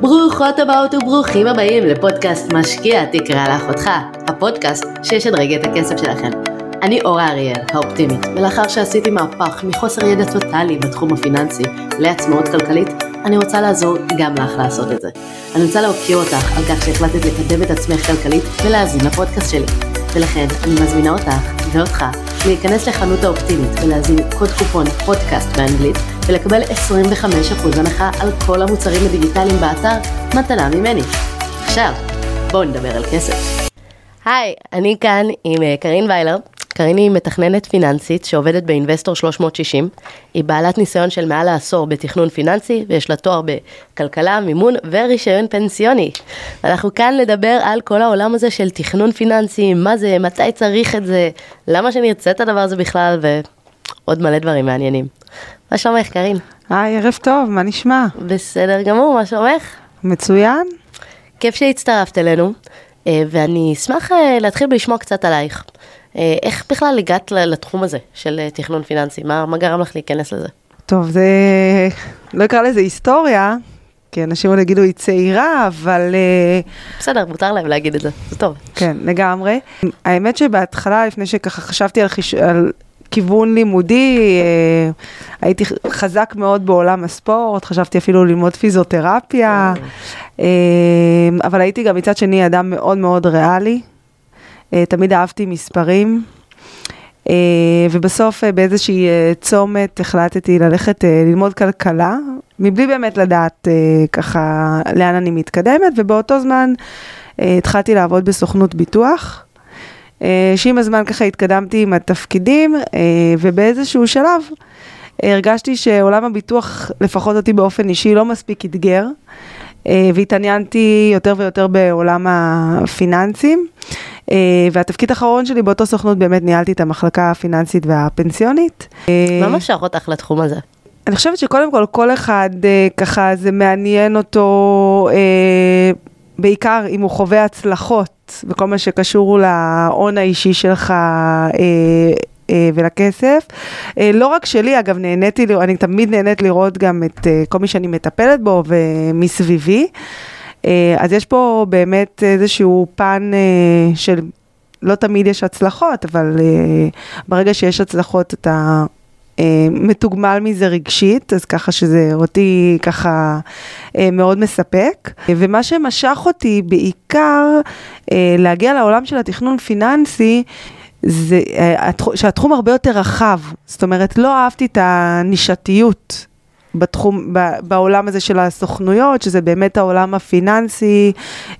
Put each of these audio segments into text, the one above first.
ברוכות הבאות וברוכים הבאים לפודקאסט משקיע תקרא לאחותך, הפודקאסט שישדרג את הכסף שלכם. אני אורה אריאל, האופטימית, ולאחר שעשיתי מהפך מחוסר ידע טוטאלי בתחום הפיננסי לעצמאות כלכלית, אני רוצה לעזור גם לך לעשות את זה. אני רוצה להוקיר אותך על כך שהחלטת לקדם את עצמך כלכלית ולהאזין לפודקאסט שלי. ולכן אני מזמינה אותך ואותך להיכנס לחנות האופטימית ולהזין קוד קופון פודקאסט באנגלית ולקבל 25% הנחה על כל המוצרים הדיגיטליים באתר מתנה ממני. עכשיו, בואו נדבר על כסף. היי, אני כאן עם אה, קרין ויילר. קרין היא מתכננת פיננסית שעובדת באינבסטור 360. היא בעלת ניסיון של מעל העשור בתכנון פיננסי, ויש לה תואר בכלכלה, מימון ורישיון פנסיוני. אנחנו כאן לדבר על כל העולם הזה של תכנון פיננסי, מה זה, מתי צריך את זה, למה שנרצה את הדבר הזה בכלל, ועוד מלא דברים מעניינים. מה שלומך, קרין? היי, ערב טוב, מה נשמע? בסדר גמור, מה שלומך? מצוין. כיף שהצטרפת אלינו, אה, ואני אשמח אה, להתחיל בלשמוע קצת עלייך. אה, איך בכלל הגעת לתחום הזה של תכנון פיננסי? מה, מה גרם לך להיכנס לזה? טוב, זה... לא אקרא לזה היסטוריה, כי אנשים עוד יגידו היא צעירה, אבל... בסדר, מותר להם להגיד את זה, זה טוב. כן, לגמרי. האמת שבהתחלה, לפני שככה חשבתי על, חיש... על כיוון לימודי, אה, הייתי חזק מאוד בעולם הספורט, חשבתי אפילו ללמוד פיזיותרפיה, אה, אבל הייתי גם מצד שני אדם מאוד מאוד ריאלי, אה, תמיד אהבתי מספרים. ובסוף באיזושהי צומת החלטתי ללכת ללמוד כלכלה, מבלי באמת לדעת ככה לאן אני מתקדמת, ובאותו זמן התחלתי לעבוד בסוכנות ביטוח. אה, שעם הזמן ככה התקדמתי עם התפקידים, אה, ובאיזשהו שלב הרגשתי שעולם הביטוח, לפחות אותי באופן אישי, לא מספיק אתגר, אה, והתעניינתי יותר ויותר בעולם הפיננסים. והתפקיד האחרון שלי באותו סוכנות באמת ניהלתי את המחלקה הפיננסית והפנסיונית. מה משך אותך לתחום הזה? אני חושבת שקודם כל, כל אחד ככה, זה מעניין אותו, בעיקר אם הוא חווה הצלחות. וכל מה שקשור להון האישי שלך אה, אה, ולכסף. אה, לא רק שלי, אגב, נהניתי, אני תמיד נהנית לראות גם את אה, כל מי שאני מטפלת בו ומסביבי. אה, אז יש פה באמת איזשהו פן אה, של... לא תמיד יש הצלחות, אבל uh, ברגע שיש הצלחות אתה אה, מתוגמל מזה רגשית, אז ככה שזה אותי ככה אה, מאוד מספק. ומה שמשך אותי בעיקר אה, להגיע לעולם של התכנון פיננסי, זה שהתחום הרבה יותר רחב, זאת אומרת, לא אהבתי את הנישתיות בתחום, בעולם הזה של הסוכנויות, שזה באמת העולם הפיננסי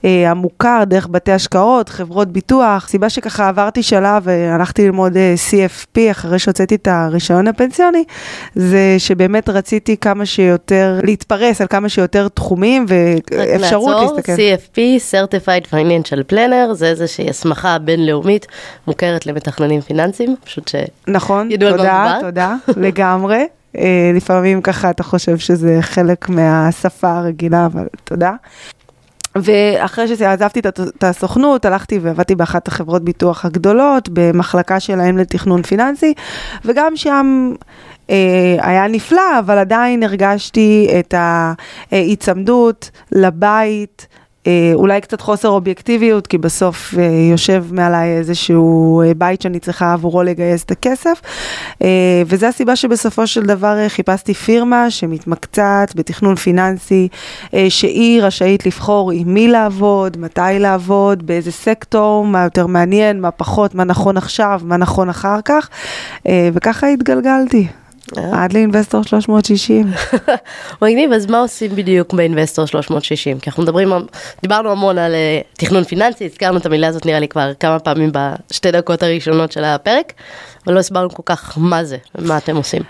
אה, המוכר, דרך בתי השקעות, חברות ביטוח. סיבה שככה עברתי שלב והלכתי ללמוד אה, CFP אחרי שהוצאתי את הרישיון הפנסיוני, זה שבאמת רציתי כמה שיותר להתפרס על כמה שיותר תחומים ואפשרות להסתכל. CFP, Certified Financial Planner, זה איזושהי הסמכה בינלאומית מוכרת למתכננים פיננסיים, פשוט ש... נכון, תודה, תודה, לגמרי. אה, לפעמים ככה אתה חושב שזה חלק מהשפה הרגילה, אבל תודה. ואחרי שעזבתי את הסוכנות, הלכתי ועבדתי באחת החברות ביטוח הגדולות, במחלקה שלהם לתכנון פיננסי, וגם שם אה, היה נפלא, אבל עדיין הרגשתי את ההיצמדות לבית, אה, אולי קצת חוסר אובייקטיביות, כי בסוף אה, יושב מעליי איזשהו אה, בית שאני צריכה עבורו לגייס את הכסף. וזו הסיבה שבסופו של דבר חיפשתי פירמה שמתמקצעת בתכנון פיננסי, שהיא רשאית לבחור עם מי לעבוד, מתי לעבוד, באיזה סקטור, מה יותר מעניין, מה פחות, מה נכון עכשיו, מה נכון אחר כך, וככה התגלגלתי. אה? עד לאינבסטור 360. מגניב, אז מה עושים בדיוק באינבסטור 360? כי אנחנו מדברים, דיברנו המון על אה, תכנון פיננסי, הזכרנו את המילה הזאת נראה לי כבר כמה פעמים בשתי דקות הראשונות של הפרק, אבל לא הסברנו כל כך מה זה, מה אתם עושים.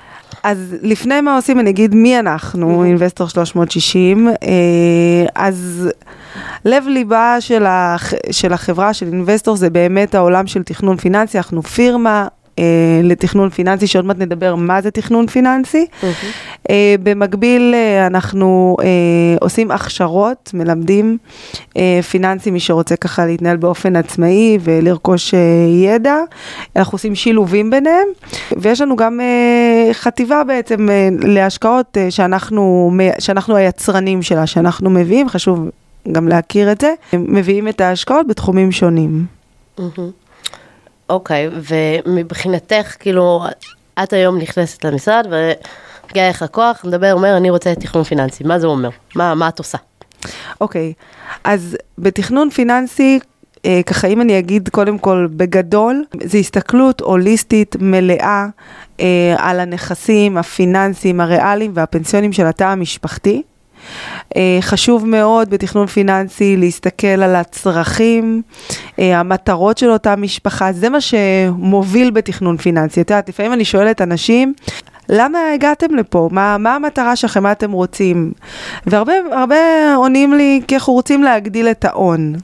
אז לפני מה עושים, אני אגיד מי אנחנו, אינבסטור 360. אה, אז לב ליבה של, הח... של החברה, של אינבסטור, זה באמת העולם של תכנון פיננסי. אנחנו פירמה לתכנון פיננסי, שעוד מעט נדבר מה זה תכנון פיננסי. Mm-hmm. אה, במקביל אה, אנחנו אה, עושים הכשרות, מלמדים אה, פיננסים, מי שרוצה ככה להתנהל באופן עצמאי ולרכוש אה, ידע. אנחנו עושים שילובים ביניהם, ויש לנו גם אה, חטיבה בעצם אה, להשקעות אה, שאנחנו, שאנחנו היצרנים שלה, שאנחנו מביאים, חשוב גם להכיר את זה, מביאים את ההשקעות בתחומים שונים. מהמם. אוקיי, ומבחינתך, כאילו, את היום נכנסת למשרד ומגיע לך כוח, מדבר, אומר, אני רוצה תכנון פיננסי, מה זה אומר? מה, מה את עושה? אוקיי, אז בתכנון פיננסי, אה, ככה אם אני אגיד קודם כל בגדול, זה הסתכלות הוליסטית מלאה אה, על הנכסים הפיננסיים, הריאליים והפנסיונים של התא המשפחתי. אה, חשוב מאוד בתכנון פיננסי להסתכל על הצרכים, אה, המטרות של אותה משפחה, זה מה שמוביל בתכנון פיננסי. את יודעת, לפעמים אני שואלת אנשים, למה הגעתם לפה? מה, מה המטרה שלכם? מה אתם רוצים? והרבה הרבה עונים לי, כי אנחנו רוצים להגדיל את ההון.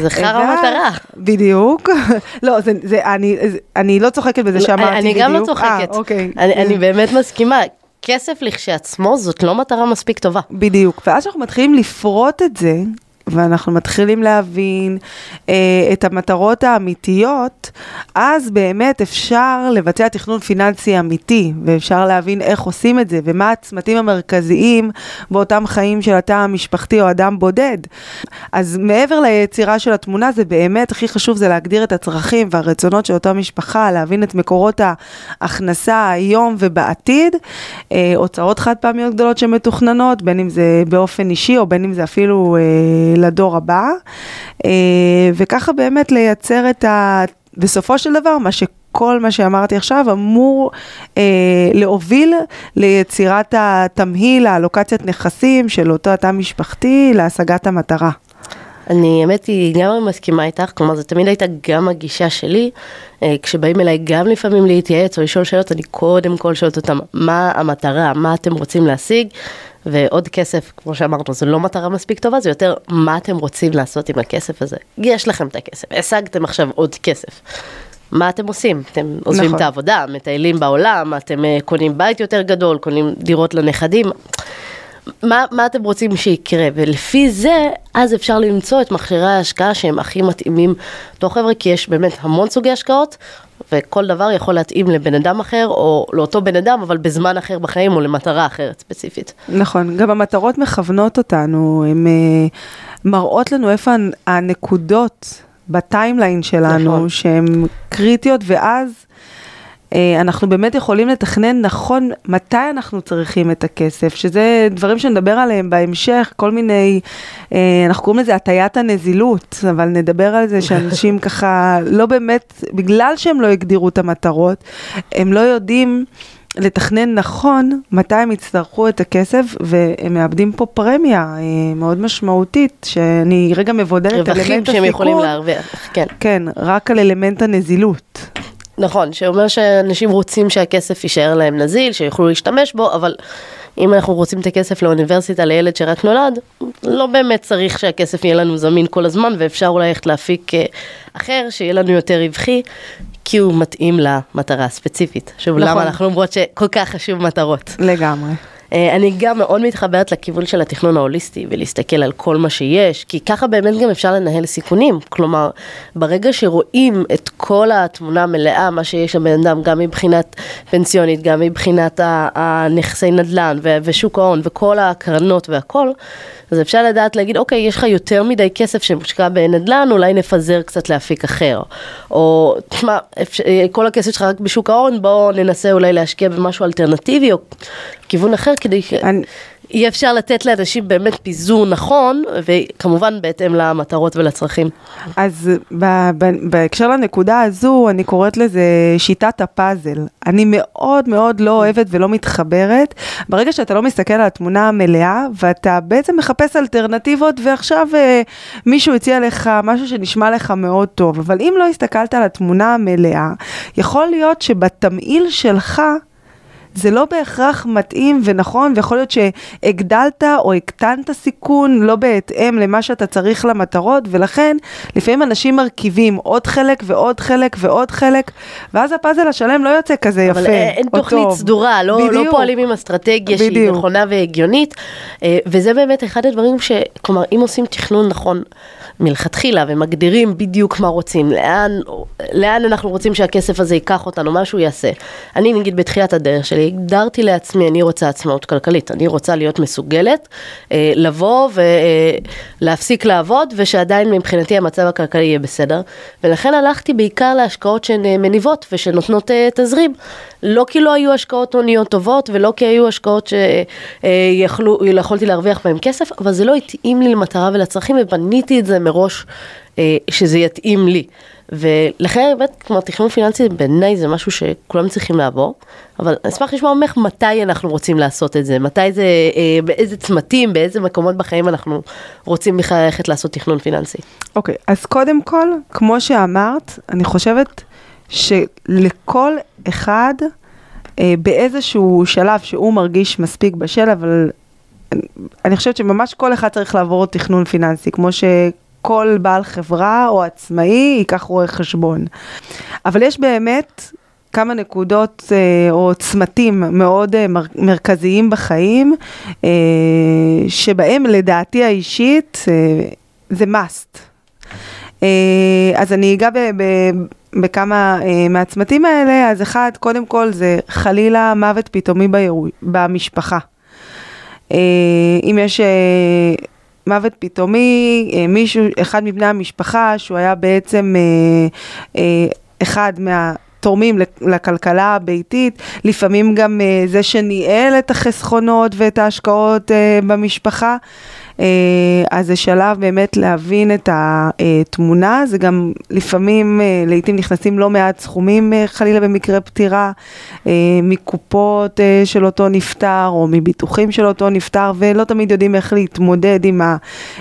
זה חרא ואז- מטרה. בדיוק. לא, זה, זה, אני, זה, אני לא צוחקת בזה שאמרתי אני בדיוק. גם לא צוחקת. אה, אוקיי. אני, אני באמת מסכימה. כסף לכשעצמו זאת לא מטרה מספיק טובה. בדיוק, ואז אנחנו מתחילים לפרוט את זה, ואנחנו מתחילים להבין אה, את המטרות האמיתיות, אז באמת אפשר לבצע תכנון פיננסי אמיתי, ואפשר להבין איך עושים את זה, ומה הצמתים המרכזיים באותם חיים של התא המשפחתי או אדם בודד. אז מעבר ליצירה של התמונה, זה באמת, הכי חשוב זה להגדיר את הצרכים והרצונות של אותה משפחה, להבין את מקורות ההכנסה היום ובעתיד, אה, הוצאות חד פעמיות גדולות שמתוכננות, בין אם זה באופן אישי או בין אם זה אפילו אה, לדור הבא, אה, וככה באמת לייצר את ה... בסופו של דבר, מה שכל מה שאמרתי עכשיו אמור אה, להוביל ליצירת התמהיל, האלוקציית נכסים של אותו התא משפחתי להשגת המטרה. אני, האמת היא, גם מסכימה איתך, כלומר, זו תמיד הייתה גם הגישה שלי, אה, כשבאים אליי גם לפעמים להתייעץ או לשאול שאלות, אני קודם כל שואלת אותם, מה המטרה, מה אתם רוצים להשיג, ועוד כסף, כמו שאמרנו, זו לא מטרה מספיק טובה, זה יותר מה אתם רוצים לעשות עם הכסף הזה. יש לכם את הכסף, השגתם עכשיו עוד כסף. מה אתם עושים? אתם עוזבים נכון. את העבודה, מטיילים בעולם, אתם אה, קונים בית יותר גדול, קונים דירות לנכדים. מה, מה אתם רוצים שיקרה, ולפי זה, אז אפשר למצוא את מכשירי ההשקעה שהם הכי מתאימים אותו חבר'ה, כי יש באמת המון סוגי השקעות, וכל דבר יכול להתאים לבן אדם אחר, או לאותו בן אדם, אבל בזמן אחר בחיים, או למטרה אחרת ספציפית. נכון, גם המטרות מכוונות אותנו, הן אה, מראות לנו איפה הנ- הנקודות בטיימליין שלנו, נכון. שהן קריטיות, ואז אנחנו באמת יכולים לתכנן נכון מתי אנחנו צריכים את הכסף, שזה דברים שנדבר עליהם בהמשך, כל מיני, אה, אנחנו קוראים לזה הטיית הנזילות, אבל נדבר על זה שאנשים ככה לא באמת, בגלל שהם לא הגדירו את המטרות, הם לא יודעים לתכנן נכון מתי הם יצטרכו את הכסף, והם מאבדים פה פרמיה אה, מאוד משמעותית, שאני רגע מבודדת את רווחים אלמנט שהם יכולים הסיכון. להרוויח, כן. כן, רק על אלמנט הנזילות. נכון, שאומר שאנשים רוצים שהכסף יישאר להם נזיל, שיוכלו להשתמש בו, אבל אם אנחנו רוצים את הכסף לאוניברסיטה לילד שרק נולד, לא באמת צריך שהכסף יהיה לנו זמין כל הזמן, ואפשר אולי ללכת להפיק אה, אחר, שיהיה לנו יותר רווחי, כי הוא מתאים למטרה הספציפית. שוב, נכון. למה אנחנו אומרות שכל כך חשוב מטרות. לגמרי. אה, אני גם מאוד מתחברת לכיוון של התכנון ההוליסטי ולהסתכל על כל מה שיש, כי ככה באמת גם אפשר לנהל סיכונים. כלומר, ברגע שרואים את כל התמונה המלאה, מה שיש לבן אדם, גם מבחינת פנסיונית, גם מבחינת הנכסי נדל"ן ושוק ההון וכל הקרנות והכל, אז אפשר לדעת להגיד, אוקיי, יש לך יותר מדי כסף שמושקע בנדל"ן, אולי נפזר קצת לאפיק אחר. או, תשמע, אפשר- כל הכסף שלך רק בשוק ההון, בואו ננסה אולי להשקיע במשהו אלטרנטיבי או כיוון אחר, כדי. אני- יהיה אפשר לתת לאנשים באמת פיזור נכון, וכמובן בהתאם למטרות ולצרכים. אז בהקשר לנקודה הזו, אני קוראת לזה שיטת הפאזל. אני מאוד מאוד לא אוהבת ולא מתחברת. ברגע שאתה לא מסתכל על התמונה המלאה, ואתה בעצם מחפש אלטרנטיבות, ועכשיו אה, מישהו הציע לך משהו שנשמע לך מאוד טוב, אבל אם לא הסתכלת על התמונה המלאה, יכול להיות שבתמהיל שלך, זה לא בהכרח מתאים ונכון, ויכול להיות שהגדלת או הקטנת סיכון לא בהתאם למה שאתה צריך למטרות, ולכן לפעמים אנשים מרכיבים עוד חלק ועוד חלק ועוד חלק, ואז הפאזל השלם לא יוצא כזה יפה אבל אה, אין תוכנית טוב. סדורה, לא, לא. פועלים עם אסטרטגיה שהיא בדיוק. נכונה והגיונית, אה, וזה באמת אחד הדברים ש... כלומר, אם עושים תכנון נכון מלכתחילה ומגדירים בדיוק מה רוצים, לאן, לאן אנחנו רוצים שהכסף הזה ייקח אותנו, מה שהוא יעשה. אני נגיד בתחילת הדרך שלי, הגדרתי לעצמי, אני רוצה עצמאות כלכלית, אני רוצה להיות מסוגלת אה, לבוא ולהפסיק לעבוד, ושעדיין מבחינתי המצב הכלכלי יהיה בסדר, ולכן הלכתי בעיקר להשקעות שהן אה, מניבות ושנותנות אה, תזרים. לא כי לא היו השקעות הוניות טובות, ולא כי היו השקעות שיכולתי להרוויח בהן כסף, אבל זה לא התאים לי למטרה ולצרכים, ובניתי את זה מראש אה, שזה יתאים לי. ולכן באמת, כלומר, תכנון פיננסי בעיניי זה משהו שכולם צריכים לעבור, אבל אני אשמח לשמוע ממך מתי אנחנו רוצים לעשות את זה, מתי זה, אה, באיזה צמתים, באיזה מקומות בחיים אנחנו רוצים בכלל ללכת לעשות תכנון פיננסי. אוקיי, אז קודם כל, כמו שאמרת, אני חושבת שלכל אחד אה, באיזשהו שלב שהוא מרגיש מספיק בשל, אבל אני, חושבת שממש כל אחד צריך לעבור תכנון פיננסי, כמו שכל בעל חברה או עצמאי ייקח רואה חשבון. אבל יש באמת כמה נקודות אה, או צמתים מאוד אה, מר, מרכזיים בחיים, אה, שבהם לדעתי האישית זה must. אז אני אגע ב, ב, בכמה אה, מהצמתים האלה, אז אחד, קודם כל זה חלילה מוות פתאומי באירוע, במשפחה. אה, אם יש אה, מוות פתאומי, אה, מישהו, אחד מבני המשפחה, שהוא היה בעצם אה, אה, אחד מה... תורמים לכלכלה הביתית, לפעמים גם זה שניהל את החסכונות ואת ההשקעות במשפחה. אה, אז זה שלב באמת להבין את התמונה, זה גם לפעמים, אה, לעיתים נכנסים לא מעט סכומים אה, חלילה במקרה פטירה, מקופות של אותו נפטר או מביטוחים של אותו נפטר, ולא תמיד יודעים איך להתמודד עם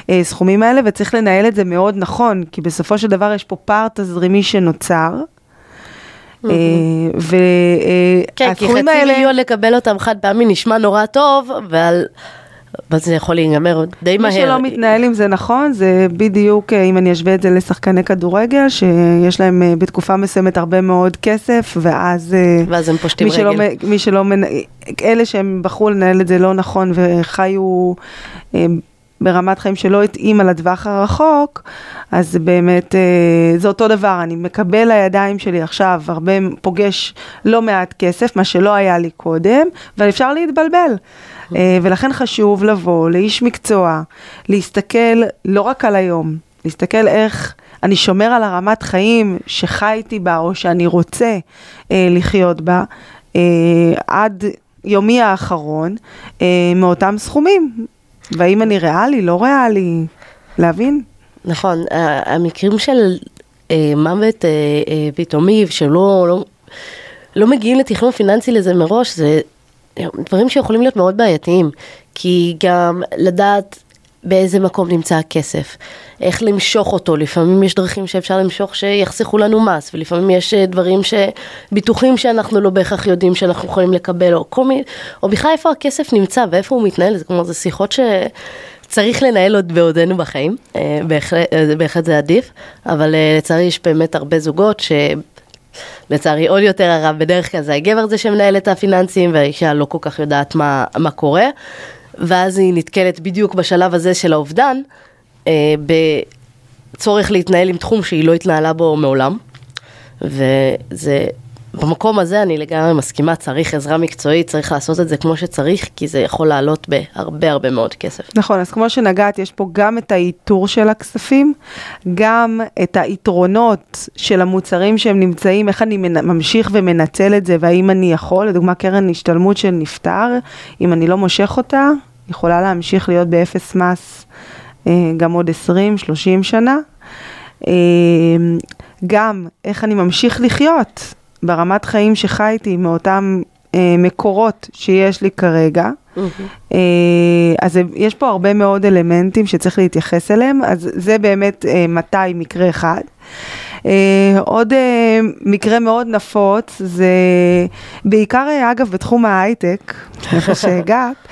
הסכומים האלה, וצריך לנהל את זה מאוד נכון, כי בסופו של דבר יש פה פער תזרימי שנוצר. אה, כן, כי חצי. מיליון לקבל אותם חד פעמי נשמע נורא טוב, ועל... אבל זה יכול להיגמר די מהר. מי שלא מתנהל עם זה נכון, זה בדיוק, אה, אם אני אשווה את זה לשחקני כדורגל, שיש להם אה, בתקופה מסוימת הרבה מאוד כסף, ואז... אה, ואז הם פושטים מי שלא, רגל. מ- מי שלא, אלה שהם בחרו לנהל את זה לא נכון וחיו ברמת חיים שלא התאימה לטווח הרחוק, אז באמת, זה אותו דבר, אני מקבל לידיים שלי עכשיו הרבה, פוגש לא מעט כסף, מה שלא היה לי קודם, ואפשר להתבלבל. אה, ולכן חשוב לבוא לאיש מקצוע, להסתכל לא רק על היום, להסתכל איך אני שומר על הרמת חיים שחייתי בה או שאני רוצה אה, לחיות בה אה, עד יומי האחרון אה, מאותם סכומים. והאם אני ריאלי, לא ריאלי, להבין? נכון, המקרים של אה, מוות אה, אה, פתאומי, שלא לא, לא מגיעים לתכנון פיננסי לזה מראש, זה דברים שיכולים להיות מאוד בעייתיים, כי גם לדעת באיזה מקום נמצא הכסף, איך למשוך אותו, לפעמים יש דרכים שאפשר למשוך שיחסכו לנו מס, ולפעמים יש אה, דברים ש... ביטוחים שאנחנו לא בהכרח יודעים שאנחנו יכולים לקבל, או כל מיני, או בכלל איפה הכסף נמצא ואיפה הוא מתנהל, זה כלומר זה שיחות ש... צריך לנהל עוד בעודנו בחיים, אה, בהחלט, אה, בהחלט זה עדיף, אבל אה, לצערי יש באמת הרבה זוגות ש... לצערי עוד יותר הרב, בדרך כלל זה הגבר זה שמנהל את הפיננסים והאישה לא כל כך יודעת מה, מה קורה, ואז היא נתקלת בדיוק בשלב הזה של האובדן, אה, בצורך להתנהל עם תחום שהיא לא התנהלה בו מעולם, וזה, במקום הזה אני לגמרי מסכימה, צריך עזרה מקצועית, צריך לעשות את זה כמו שצריך, כי זה יכול לעלות בהרבה הרבה מאוד כסף. נכון, אז כמו שנגעת, יש פה גם את האיתור של הכספים, גם את היתרונות של המוצרים שהם נמצאים, איך אני ממשיך ומנצל את זה, והאם אני יכול, לדוגמה קרן השתלמות של נפטר, אם אני לא מושך אותה, יכולה להמשיך להיות באפס מס אה, גם עוד 20-30 שנה. אה, גם איך אני ממשיך לחיות ברמת חיים שחייתי מאותם אה, מקורות שיש לי כרגע. אה, אז יש פה הרבה מאוד אלמנטים שצריך להתייחס אליהם, אז זה באמת אה, מתי מקרה אחד. עוד מקרה מאוד נפוץ זה בעיקר אגב בתחום ההייטק, איפה שהגעת,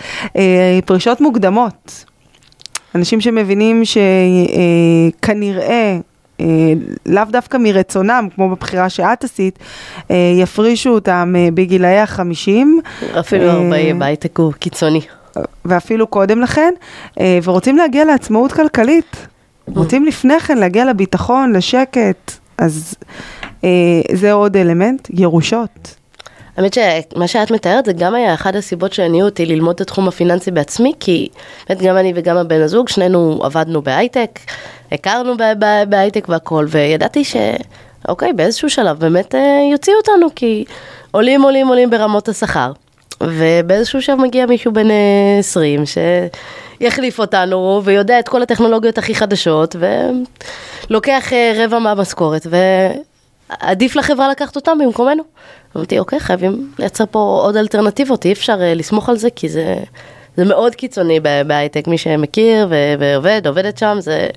פרישות מוקדמות. אנשים שמבינים שכנראה אה, לאו דווקא מרצונם, כמו בבחירה שאת עשית, אה, יפרישו אותם אה, בגילאי החמישים. אפילו הרבה בהייטק הוא קיצוני. ואפילו קודם לכן, ורוצים להגיע לעצמאות כלכלית. רוצים לפני כן להגיע לביטחון, לשקט, אז זה עוד אלמנט, ירושות. האמת שמה שאת מתארת זה גם היה אחת הסיבות שהניעו אותי ללמוד את התחום הפיננסי בעצמי, כי באמת גם אני וגם הבן הזוג, שנינו עבדנו בהייטק, הכרנו בהייטק והכל, וידעתי שאוקיי, באיזשהו שלב באמת אה, יוציאו אותנו, כי עולים עולים עולים ברמות השכר. ובאיזשהו שלב מגיע מישהו בן 20 אה, שיחליף אותנו ויודע את כל הטכנולוגיות הכי חדשות ולוקח אה, רבע מהמשכורת ועדיף לחברה לקחת אותם במקומנו. אמרתי, אוקיי, חייבים לייצר פה עוד אלטרנטיבות, אי אפשר uh, לסמוך על זה, כי זה, זה מאוד קיצוני בהייטק, מי שמכיר ו- ועובד, עובדת שם, זה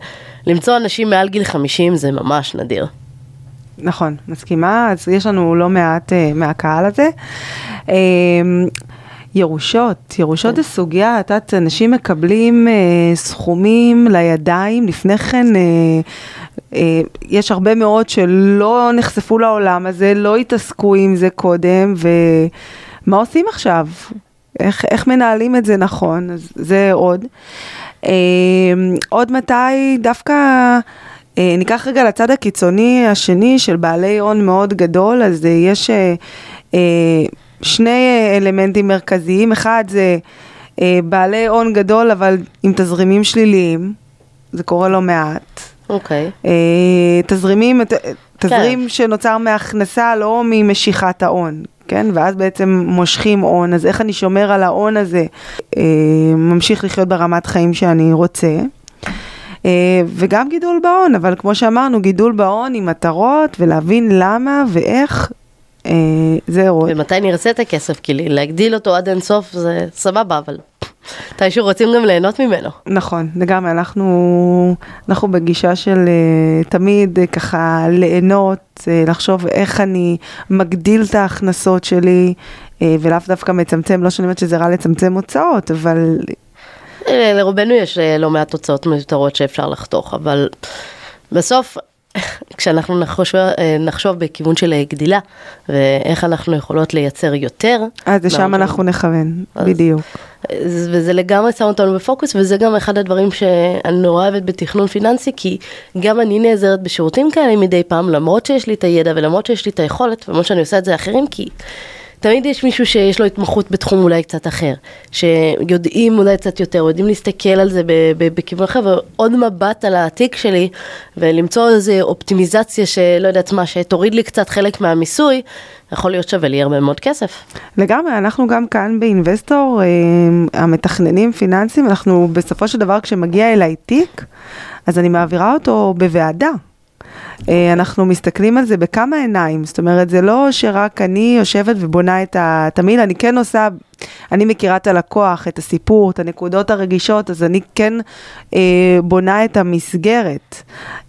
למצוא אנשים מעל גיל 50 זה ממש נדיר. נכון, מסכימה, אז יש לנו לא מעט uh, מהקהל הזה. Uh, ירושות, ירושות כן. זה סוגיה, את יודעת, אנשים מקבלים uh, סכומים לידיים, לפני כן uh, אה, יש הרבה מאוד שלא נחשפו לעולם הזה, לא התעסקו עם זה קודם, ומה עושים עכשיו? איך, איך מנהלים את זה נכון? אז זה עוד. אה, עוד מתי דווקא... אה, ניקח רגע לצד הקיצוני השני של בעלי הון מאוד גדול, אז יש שני אלמנטים מרכזיים, אחד זה בעלי הון גדול אבל עם תזרימים שליליים, זה קורה לא מעט. אוקיי. Okay. אה, תזרימים, תזרים כן. שנוצר מהכנסה, לא ממשיכת ההון. כן? ואז בעצם מושכים הון, אז איך אני שומר על ההון הזה, אה, ממשיך לחיות ברמת חיים שאני רוצה. אה, וגם גידול בהון, אבל כמו שאמרנו, גידול בהון עם מטרות ולהבין למה ואיך, אה, זה עוד. ומתי נרצה את הכסף? כי להגדיל אותו עד אינסוף זה סבבה, אבל מתישהו רוצים גם ליהנות ממנו. נכון, לגמרי, אנחנו, אנחנו בגישה של uh, תמיד uh, ככה ליהנות, uh, לחשוב איך אני מגדיל את ההכנסות שלי, ולאו דווקא מצמצם, לא שאני אומרת שזה רע לצמצם הוצאות, אבל... לרובנו יש לא מעט תוצאות מיותרות שאפשר לחתוך, אבל בסוף כשאנחנו נחשוב, נחשוב בכיוון של גדילה, ואיך אנחנו יכולות לייצר יותר. אז לשם אנחנו נכוון, אז, בדיוק. וזה לגמרי שם אותנו בפוקוס, וזה גם אחד הדברים שאני נורא אוהבת בתכנון פיננסי, כי גם אני נעזרת בשירותים כאלה מדי פעם, למרות שיש לי את הידע ולמרות שיש לי את היכולת, ולמרות שאני עושה את זה אחרים, כי תמיד יש מישהו שיש לו התמחות בתחום אולי קצת אחר, שיודעים אולי קצת יותר, יודעים להסתכל על זה בכיוון אחר, ועוד מבט על התיק שלי, ולמצוא איזו אופטימיזציה שלא יודעת מה, שתוריד לי קצת חלק מהמיסוי, יכול להיות שווה לי הרבה מאוד כסף. לגמרי, אנחנו גם כאן באינבסטור, אה, המתכננים פיננסיים, אנחנו בסופו של דבר כשמגיע אליי תיק, אז אני מעבירה אותו בוועדה. אה, אנחנו מסתכלים על זה בכמה עיניים, זאת אומרת, זה לא שרק אני יושבת ובונה את התמיד, אני כן עושה, אני מכירה את הלקוח, את הסיפור, את הנקודות הרגישות, אז אני כן אה, בונה את המסגרת,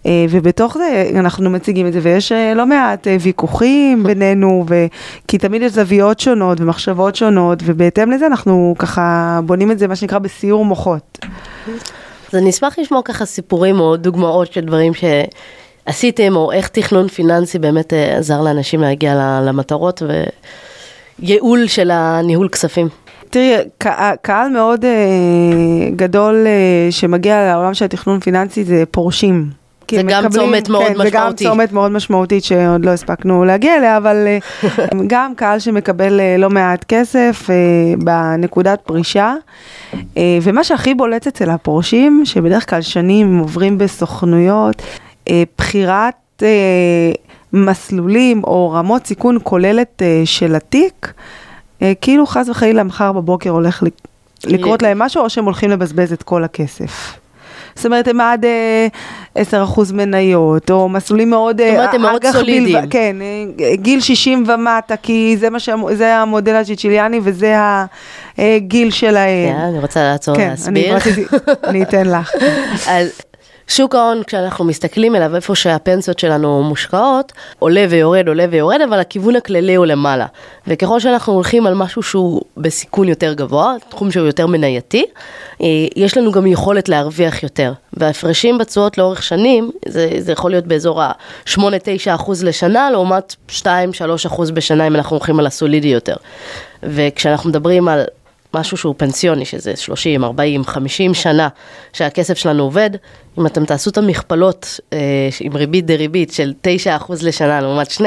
אה, ובתוך זה אנחנו מציגים את זה, ויש אה, לא מעט אה, ויכוחים בינינו, ו... כי תמיד יש זוויות שונות ומחשבות שונות, ובהתאם לזה אנחנו ככה בונים את זה, מה שנקרא, בסיור מוחות. אז אני אשמח לשמוע ככה סיפורים או דוגמאות של דברים ש... עשיתם, או איך תכנון פיננסי באמת אה, עזר לאנשים להגיע למטרות וייעול של הניהול כספים. תראי, קהל מאוד uh, גדול uh, שמגיע לעולם של התכנון פיננסי זה פורשים. זה גם מקבלים, צומת מאוד כן, משמעותי. זה גם צומת מאוד משמעותית שעוד לא הספקנו להגיע אליה, אבל גם קהל שמקבל לא מעט כסף בנקודת פרישה. ומה שהכי בולט אצל הפורשים, שבדרך כלל שנים עוברים בסוכנויות, אה, בחירת אה, מסלולים או רמות סיכון כוללת אה, של התיק, אה, כאילו חס וחלילה מחר בבוקר הולך לקרות להם משהו, או שהם הולכים לבזבז את כל הכסף. זאת אומרת, הם עד אה, 10% מניות, או מסלולים מאוד... זאת אומרת, הם מאוד סולידיים. בלבד, כן, אה, גיל 60 ומטה, כי זה, ש... זה המודל הג'יצ'יליאני וזה הגיל שלהם. כן, אני רוצה לעצור כן, להסביר. אני, אני אתן לך. אז שוק ההון, כשאנחנו מסתכלים אליו, איפה שהפנסיות שלנו מושקעות, עולה ויורד, עולה ויורד, אבל הכיוון הכללי הוא למעלה. וככל שאנחנו הולכים על משהו שהוא בסיכון יותר גבוה, תחום שהוא יותר מנייתי, אה, יש לנו גם יכולת להרוויח יותר. וההפרשים בתשואות לאורך שנים, זה, זה יכול להיות באזור ה-8-9 אחוז לשנה, לעומת 2-3 אחוז בשנה אם אנחנו הולכים על הסולידי יותר. וכשאנחנו מדברים על משהו שהוא פנסיוני, שזה 30, 40, 50 שנה שהכסף שלנו עובד, אם אתם תעשו את המכפלות אה, עם ריבית דריבית של 9% לשנה לעומת 2%,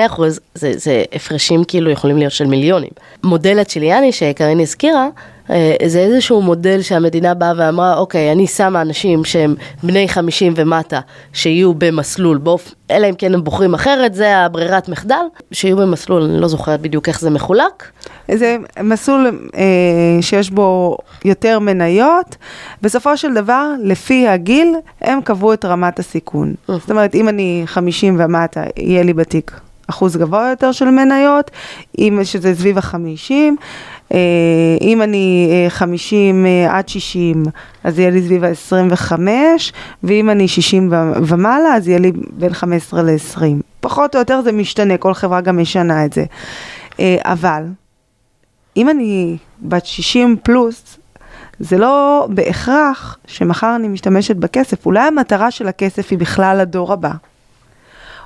זה, זה הפרשים כאילו יכולים להיות של מיליונים. מודל הצ'יליאני שקרין הזכירה, אה, זה איזשהו מודל שהמדינה באה ואמרה, אוקיי, אני שמה אנשים שהם בני 50 ומטה, שיהיו במסלול, באופ... אלא אם כן הם בוחרים אחרת, זה הברירת מחדל, שיהיו במסלול, אני לא זוכרת בדיוק איך זה מחולק. זה מסלול אה, שיש בו יותר מניות, בסופו של דבר, לפי הגיל, הם קבעו את רמת הסיכון. זאת אומרת, אם אני 50 ומטה, יהיה לי בתיק אחוז גבוה יותר של מניות, אם שזה סביב ה-50, אה, אם אני 50 אה, אה, עד 60, אז יהיה לי סביב ה-25, ואם אני 60 ומעלה, אז יהיה לי בין 15 ל-20. פחות או יותר זה משתנה, כל חברה גם משנה את זה. אבל, אם אני בת 60 פלוס, זה לא בהכרח שמחר אני משתמשת בכסף. אולי המטרה של הכסף היא בכלל הדור הבא.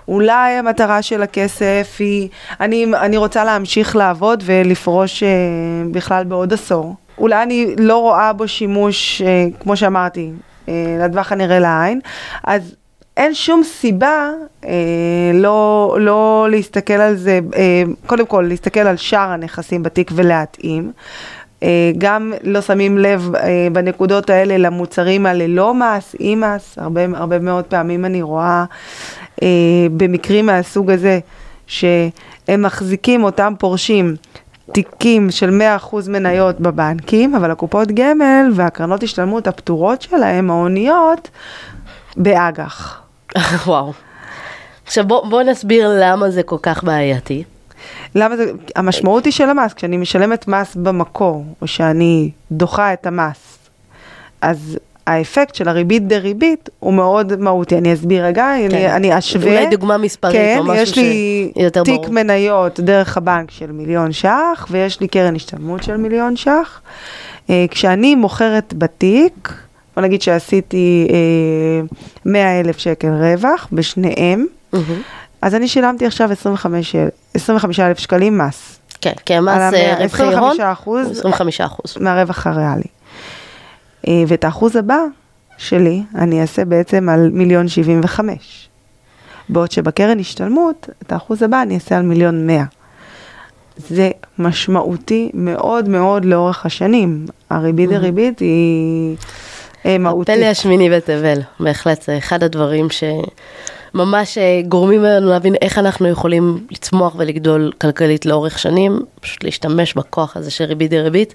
אולי המטרה של הכסף היא, אני, אני רוצה להמשיך לעבוד ולפרוש אה, בכלל בעוד עשור. אולי אני לא רואה בו שימוש, אה, כמו שאמרתי, אה, לטווח הנראה לעין, אז אין שום סיבה אה, לא, לא להסתכל על זה, אה, קודם כל להסתכל על שאר הנכסים בתיק ולהתאים. אה, גם לא שמים לב אה, בנקודות האלה למוצרים הללא מס, עם מס, הרבה, הרבה מאוד פעמים אני רואה אה, במקרים מהסוג הזה, שהם מחזיקים אותם פורשים תיקים של 100% מניות בבנקים, אבל הקופות גמל והקרנות השתלמות הפטורות שלהם, ההוניות, באג"ח. וואו. עכשיו בוא, בוא נסביר למה זה כל כך בעייתי. למה זה, המשמעות היא של המס, כשאני משלמת מס במקור, או שאני דוחה את המס, אז האפקט של הריבית דריבית הוא מאוד מהותי. אני אסביר רגע, כן. אני, אני אשווה. אולי דוגמה מספרית כן, או משהו שיותר ברור. כן, יש לי תיק מניות דרך הבנק של מיליון ש"ח, ויש לי קרן השתלמות של מיליון ש"ח. אה, כשאני מוכרת בתיק, בוא נגיד שעשיתי אה, 100 אלף שקל רווח בשניהם, mm-hmm. אז אני שילמתי עכשיו 25 אלף שקלים מס. כן, כי המס אה, רווחי הון הוא 25 אחוז מהרווח הריאלי. אה, ואת האחוז הבא שלי אני אעשה בעצם על מיליון 75. בעוד שבקרן השתלמות, את האחוז הבא אני אעשה על מיליון 100. זה משמעותי מאוד מאוד לאורך השנים. הריבית דריבית היא אה, מהותית. הפלא השמיני בתבל, בהחלט, זה אחד הדברים ש... ממש אה, גורמים לנו להבין איך אנחנו יכולים לצמוח ולגדול כלכלית לאורך שנים, פשוט להשתמש בכוח הזה של ריבית דריבית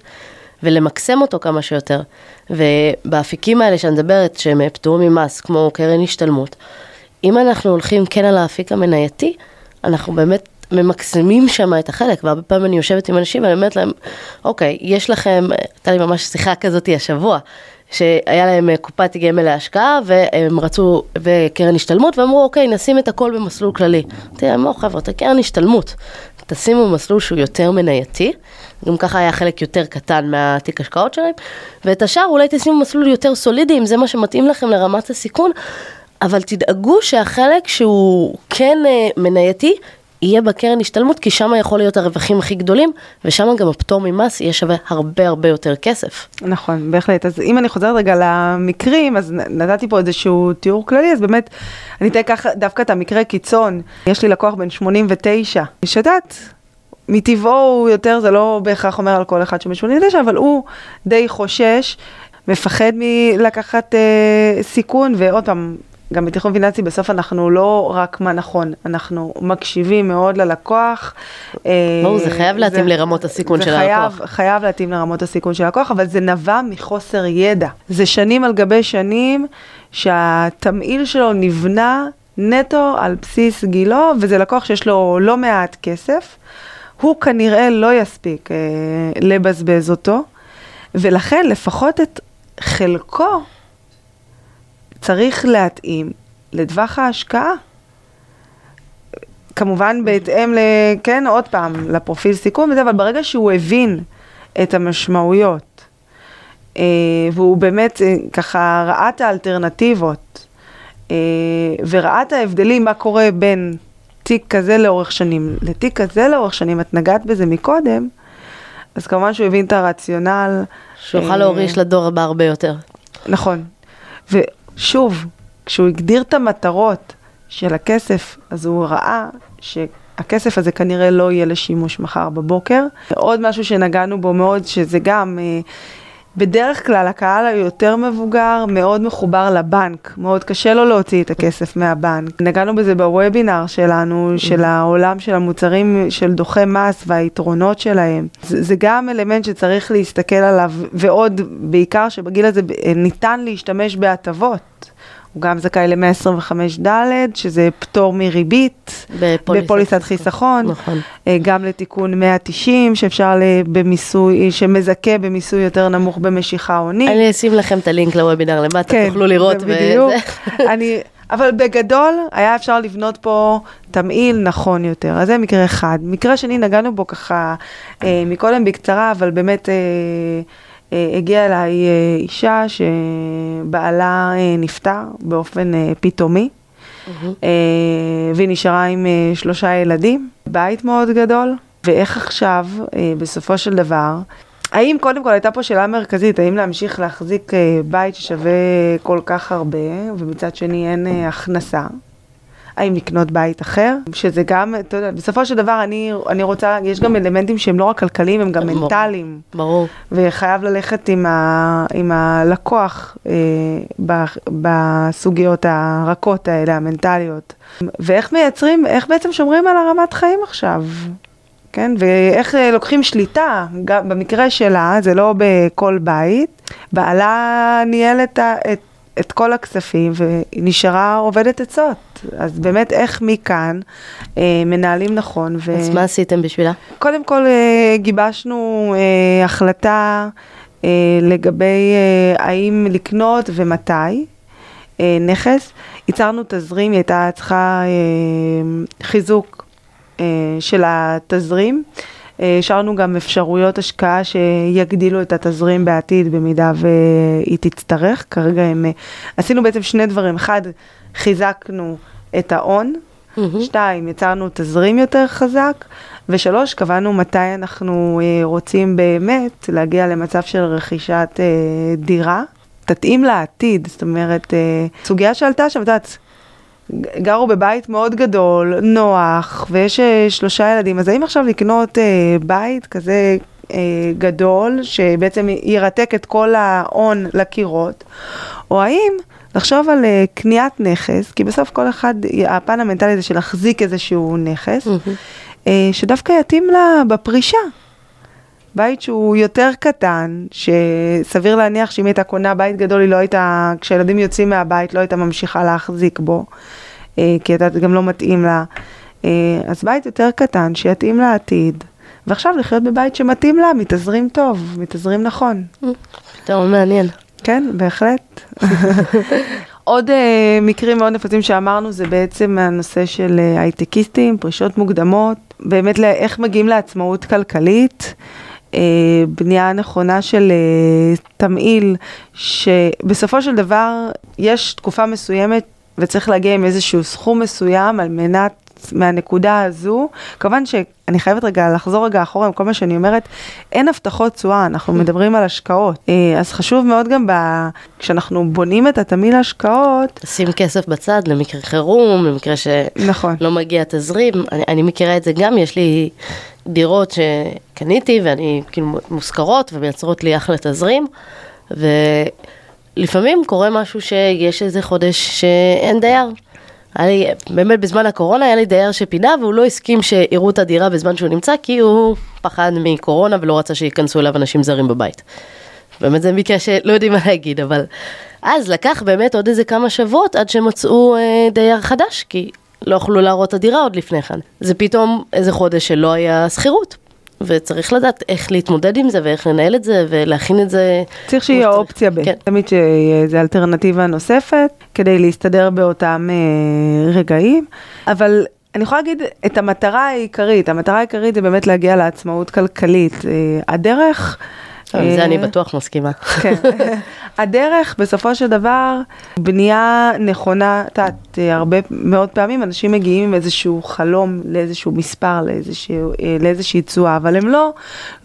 ולמקסם אותו כמה שיותר. ובאפיקים האלה שאני מדברת, שהם פטורים ממס, כמו קרן השתלמות, אם אנחנו הולכים כן על האפיק המנייתי, אנחנו באמת ממקסמים שם את החלק, והרבה פעמים אני יושבת עם אנשים ואני אומרת להם, אוקיי, יש לכם, הייתה לי ממש שיחה כזאת השבוע, שהיה להם אה, קופת גמל להשקעה והם רצו, וקרן השתלמות, ואמרו אוקיי נשים את הכל במסלול כללי. אמרתי להם, לא חבר'ה, את הקרן השתלמות, תשימו במסלול שהוא יותר מנייתי, גם ככה היה חלק יותר קטן מהתיק השקעות שלהם, ואת השאר אולי תשימו במסלול יותר סולידי, אם זה מה שמתאים לכם לרמת הסיכון, אבל תדאגו שהחלק שהוא כן אה, מנייתי, יהיה בקרן השתלמות, כי שם יכול להיות הרווחים הכי גדולים, ושם גם הפטור ממס יהיה שווה הרבה הרבה יותר כסף. נכון, בהחלט. אז אם אני חוזרת רגע למקרים, אז נתתי פה איזשהו תיאור כללי, אז באמת, אני אתן ככה דווקא את המקרה קיצון. יש לי לקוח בן 89, שדעת, מטבעו הוא יותר, זה לא בהכרח אומר על כל אחד שבן 89, אבל הוא די חושש, מפחד מלקחת אה, סיכון, ועוד פעם, גם בתכנון פיננסי בסוף אנחנו לא רק מה נכון, אנחנו מקשיבים מאוד ללקוח. אה, ברור, זה חייב להתאים זה, לרמות הסיכון של חייב, הלקוח. זה חייב להתאים לרמות הסיכון של הלקוח, אבל זה נבע מחוסר ידע. זה שנים על גבי שנים שהתמהיל שלו נבנה נטו על בסיס גילו, וזה לקוח שיש לו לא מעט כסף. הוא כנראה לא יספיק אה, לבזבז אותו, ולכן לפחות את חלקו צריך להתאים לטווח ההשקעה. כמובן בהתאם ל... כן, עוד פעם, לפרופיל סיכון וזה, אבל ברגע שהוא הבין את המשמעויות, אה, והוא באמת אה, ככה ראה את האלטרנטיבות, אה, וראה את ההבדלים, מה קורה בין תיק כזה לאורך שנים לתיק כזה לאורך שנים, את נגעת בזה מקודם, אז כמובן שהוא הבין את הרציונל. שיוכל אה, להוריש לדור הבא הרבה יותר. נכון. ושוב, כשהוא הגדיר את המטרות של הכסף, אז הוא ראה שהכסף הזה כנראה לא יהיה לשימוש מחר בבוקר. עוד משהו שנגענו בו מאוד, שזה גם, אה, בדרך כלל הקהל היותר מבוגר מאוד מחובר לבנק, מאוד קשה לו להוציא את הכסף מהבנק. נגענו בזה בוובינר שלנו, של העולם של המוצרים של דוחי מס והיתרונות שלהם. זה, זה גם אלמנט שצריך להסתכל עליו, ועוד, בעיקר שבגיל הזה אה, ניתן להשתמש בהטבות. הוא גם זכאי ל-125 ד', שזה פטור מריבית, בפוליסת בפוליסת חיסכון. נכון. אה, גם לתיקון 190, שאפשר במיסוי, שמזכה במיסוי יותר נמוך במשיכה הונית. אני אשים לכם את הלינק לוובינר למטה, תוכלו לראות. כן, בדיוק. אני, אבל בגדול, היה אפשר לבנות פה תמהיל נכון יותר. אז זה מקרה אחד. מקרה שני, נגענו בו ככה אה, מקודם בקצרה, אבל באמת אה, הגיעה אליי אה, אישה שבעלה אה, נפטר באופן אה, פתאומי. אה, והיא נשארה עם אה, שלושה ילדים, בית מאוד גדול, ואיך עכשיו, אה, בסופו של דבר, האם קודם כל הייתה פה שאלה מרכזית, האם להמשיך להחזיק אה, בית ששווה כל כך הרבה, ומצד שני אין אה, הכנסה? האם לקנות בית אחר? שזה גם, אתה יודע, בסופו של דבר אני, אני רוצה, יש גם אלמנטים שהם לא רק כלכליים, הם גם. מנטליים. ברור. וחייב ללכת עם, ה, עם הלקוח אה, ב, בסוגיות הרכות האלה, המנטליות. ואיך מייצרים, איך בעצם שומרים על הרמת חיים עכשיו? כן, ואיך אה, לוקחים שליטה, גם במקרה שלה, זה לא בכל בית, בעלה ניהל את, את, את כל הכספים והיא נשארה עובדת עצות. אז באמת איך מכאן אה, מנהלים נכון. ו... אז מה עשיתם בשבילה? קודם כל אה, גיבשנו אה, החלטה אה, לגבי אה, האם לקנות ומתי אה, נכס. ייצרנו תזרים, היא הייתה צריכה אה, חיזוק אה, של התזרים. אה, השארנו גם אפשרויות השקעה שיגדילו את התזרים בעתיד במידה והיא תצטרך. כרגע הם... אה, עשינו בעצם שני דברים. אחד, חיזקנו את ההון. שתיים, יצרנו תזרים יותר חזק, ושלוש, קבענו מתי אנחנו אה, רוצים באמת להגיע למצב של רכישת אה, דירה, תתאים לעתיד, זאת אומרת, אה, סוגיה שעלתה שם, את יודעת, גרו בבית מאוד גדול, נוח, ויש אה, שלושה ילדים, אז האם עכשיו לקנות אה, בית כזה אה, גדול, שבעצם ירתק את כל ההון לקירות, או האם לחשוב על אה, קניית נכס, כי בסוף כל אחד, הפן המנטלי זה של להחזיק איזשהו נכס, מהמם. אה, שדווקא יתאים לה בפרישה. בית שהוא יותר קטן, שסביר להניח שאם הייתה קונה בית גדול, היא לא הייתה, כשהילדים יוצאים מהבית, לא הייתה ממשיכה להחזיק בו, אה, כי אתה גם לא מתאים לה. אה, אז בית יותר קטן, שיתאים לעתיד, ועכשיו לחיות בבית שמתאים לה, מתזרים טוב, מתזרים נכון. פתרון מעניין. כן, בהחלט. עוד uh, מקרים מאוד נפוצים שאמרנו זה בעצם הנושא של uh, הייטקיסטים, פרישות מוקדמות, באמת לא- איך מגיעים לעצמאות כלכלית, uh, בנייה נכונה של uh, תמהיל, שבסופו של דבר יש תקופה מסוימת וצריך להגיע עם איזשהו סכום מסוים על מנת מהנקודה הזו, כמובן שאני חייבת רגע לחזור רגע אחורה עם כל מה שאני אומרת, אין הבטחות תשואה, אנחנו מדברים על השקעות. אה, אז חשוב מאוד גם ב... כשאנחנו בונים את התמהיל השקעות, שים כסף בצד למקרה חירום, למקרה שלא נכון, מגיע תזרים. אני, אני מכירה את זה גם, יש לי דירות שקניתי ואני כאילו מושכרות ומייצרות לי אחלה תזרים. ולפעמים קורה משהו שיש איזה חודש שאין דייר. היה לי, באמת בזמן הקורונה היה לי דייר שפינה והוא לא הסכים שיראו את הדירה בזמן שהוא נמצא כי הוא פחד מקורונה ולא רצה שייכנסו אליו אנשים זרים בבית. באמת זה מקרה שלא יודעים מה להגיד, אבל אז לקח באמת עוד איזה כמה שבועות עד שמצאו אה, דייר חדש, כי לא יכלו להראות את הדירה עוד לפני כן. זה פתאום איזה חודש שלא היה שכירות. וצריך לדעת איך להתמודד עם זה ואיך לנהל את זה ולהכין את זה. צריך שיהיה כמו אופציה ב', כן. תמיד שיהיה איזו אלטרנטיבה נוספת, כדי להסתדר באותם אה, רגעים. אבל אני יכולה להגיד את המטרה העיקרית, המטרה העיקרית זה באמת להגיע לעצמאות כלכלית. אה, הדרך... עם זה אה, אני בטוח מסכימה. כן. הדרך, בסופו של דבר, בנייה נכונה, את יודעת, אה, הרבה מאוד פעמים אנשים מגיעים עם איזשהו חלום לאיזשהו מספר, לאיזשהו, אה, לאיזושהי תשואה, אבל הם לא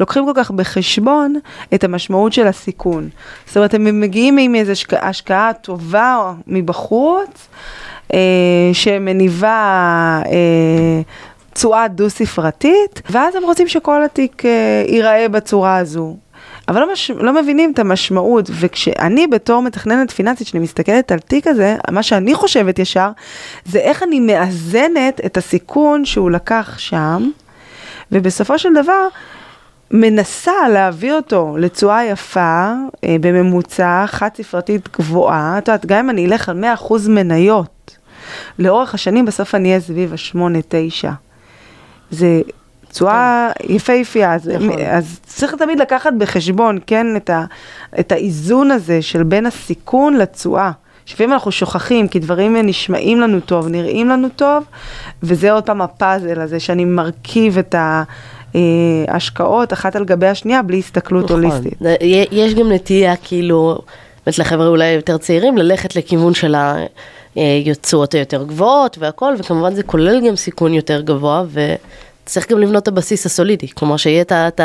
לוקחים כל כך בחשבון את המשמעות של הסיכון. זאת אומרת, הם מגיעים עם איזו השקעה, השקעה טובה מבחוץ, אה, שמניבה... אה, תשואה דו-ספרתית, ואז הם רוצים שכל התיק אה, ייראה בצורה הזו. אבל לא, מש... לא מבינים את המשמעות, וכשאני בתור מתכננת פיננסית, כשאני מסתכלת על תיק הזה, מה שאני חושבת ישר, זה איך אני מאזנת את הסיכון שהוא לקח שם, ובסופו של דבר, מנסה להביא אותו לתשואה יפה, אה, בממוצע, חד ספרתית גבוהה, את יודעת, גם אם אני אלך על 100% מניות, לאורך השנים בסוף אני אהיה סביב ה-8-9. זה תשואה יפהפייה, אז, נכון. אז צריך תמיד לקחת בחשבון, כן, את, ה, את האיזון הזה של בין הסיכון לתשואה. שלפעמים אנחנו שוכחים, כי דברים נשמעים לנו טוב, נראים לנו טוב, וזה עוד פעם הפאזל הזה, שאני מרכיב את ההשקעות אחת על גבי השנייה, בלי הסתכלות נכון. הוליסטית. יש גם נטייה, כאילו, באמת לחבר'ה אולי יותר צעירים, ללכת לכיוון של היוצאות היותר גבוהות והכל, וכמובן זה כולל גם סיכון יותר גבוה, וצריך גם לבנות את הבסיס הסולידי, כלומר שיהיה את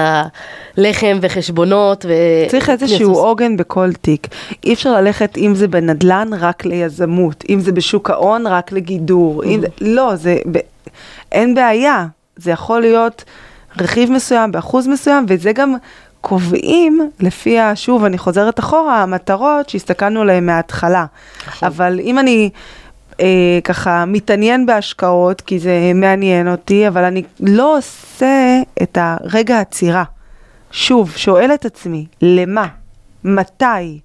הלחם וחשבונות. ו... צריך איזשהו עוגן בכל תיק. אי אפשר ללכת, אם זה בנדלן, רק ליזמות, אם זה בשוק ההון, רק לגידור. אם זה, לא, זה, ב, אין בעיה. זה יכול להיות רכיב מסוים באחוז מסוים, וזה גם קובעים לפי, ה- שוב, אני חוזרת אחורה, המטרות שהסתכלנו עליהן מההתחלה. אבל אם אני... אה, ככה מתעניין בהשקעות, כי זה מעניין אותי, אבל אני לא עושה את הרגע העצירה. שוב, שואל את עצמי, למה? מתי?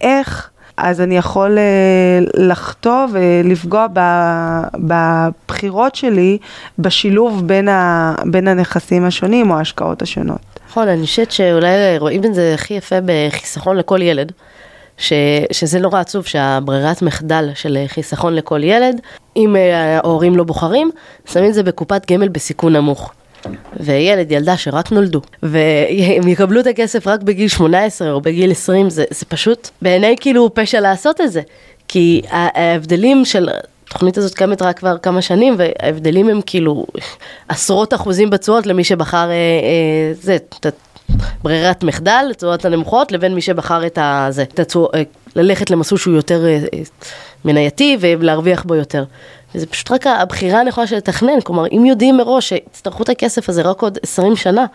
איך? אז אני יכול אה, לחטוא ולפגוע ב- בבחירות שלי בשילוב בין, ה, בין הנכסים השונים או ההשקעות השונות. נכון, אני חושבת שאולי רואים את זה הכי יפה בחיסכון לכל ילד. ש, שזה נורא עצוב שהברירת מחדל של חיסכון לכל ילד, אם אה, ההורים לא בוחרים, שמים את זה בקופת גמל בסיכון נמוך. וילד, ילדה שרק נולדו, והם יקבלו את הכסף רק בגיל 18 או בגיל 20, זה, זה פשוט בעיניי כאילו פשע לעשות את זה. כי ההבדלים של, התוכנית הזאת קיימת רק כבר כמה שנים, וההבדלים הם כאילו עשרות אחוזים בתשואות למי שבחר, אה, אה, זה, ברירת מחדל, התשואות הנמוכות, לבין מי שבחר את ה... זה, את התשואות, אה, ללכת למסלול שהוא יותר אה, אה, מנייתי ולהרוויח בו יותר. וזה פשוט רק הבחירה הנכונה של לתכנן, כלומר, אם יודעים מראש שיצטרכו את הכסף הזה רק עוד 20 שנה,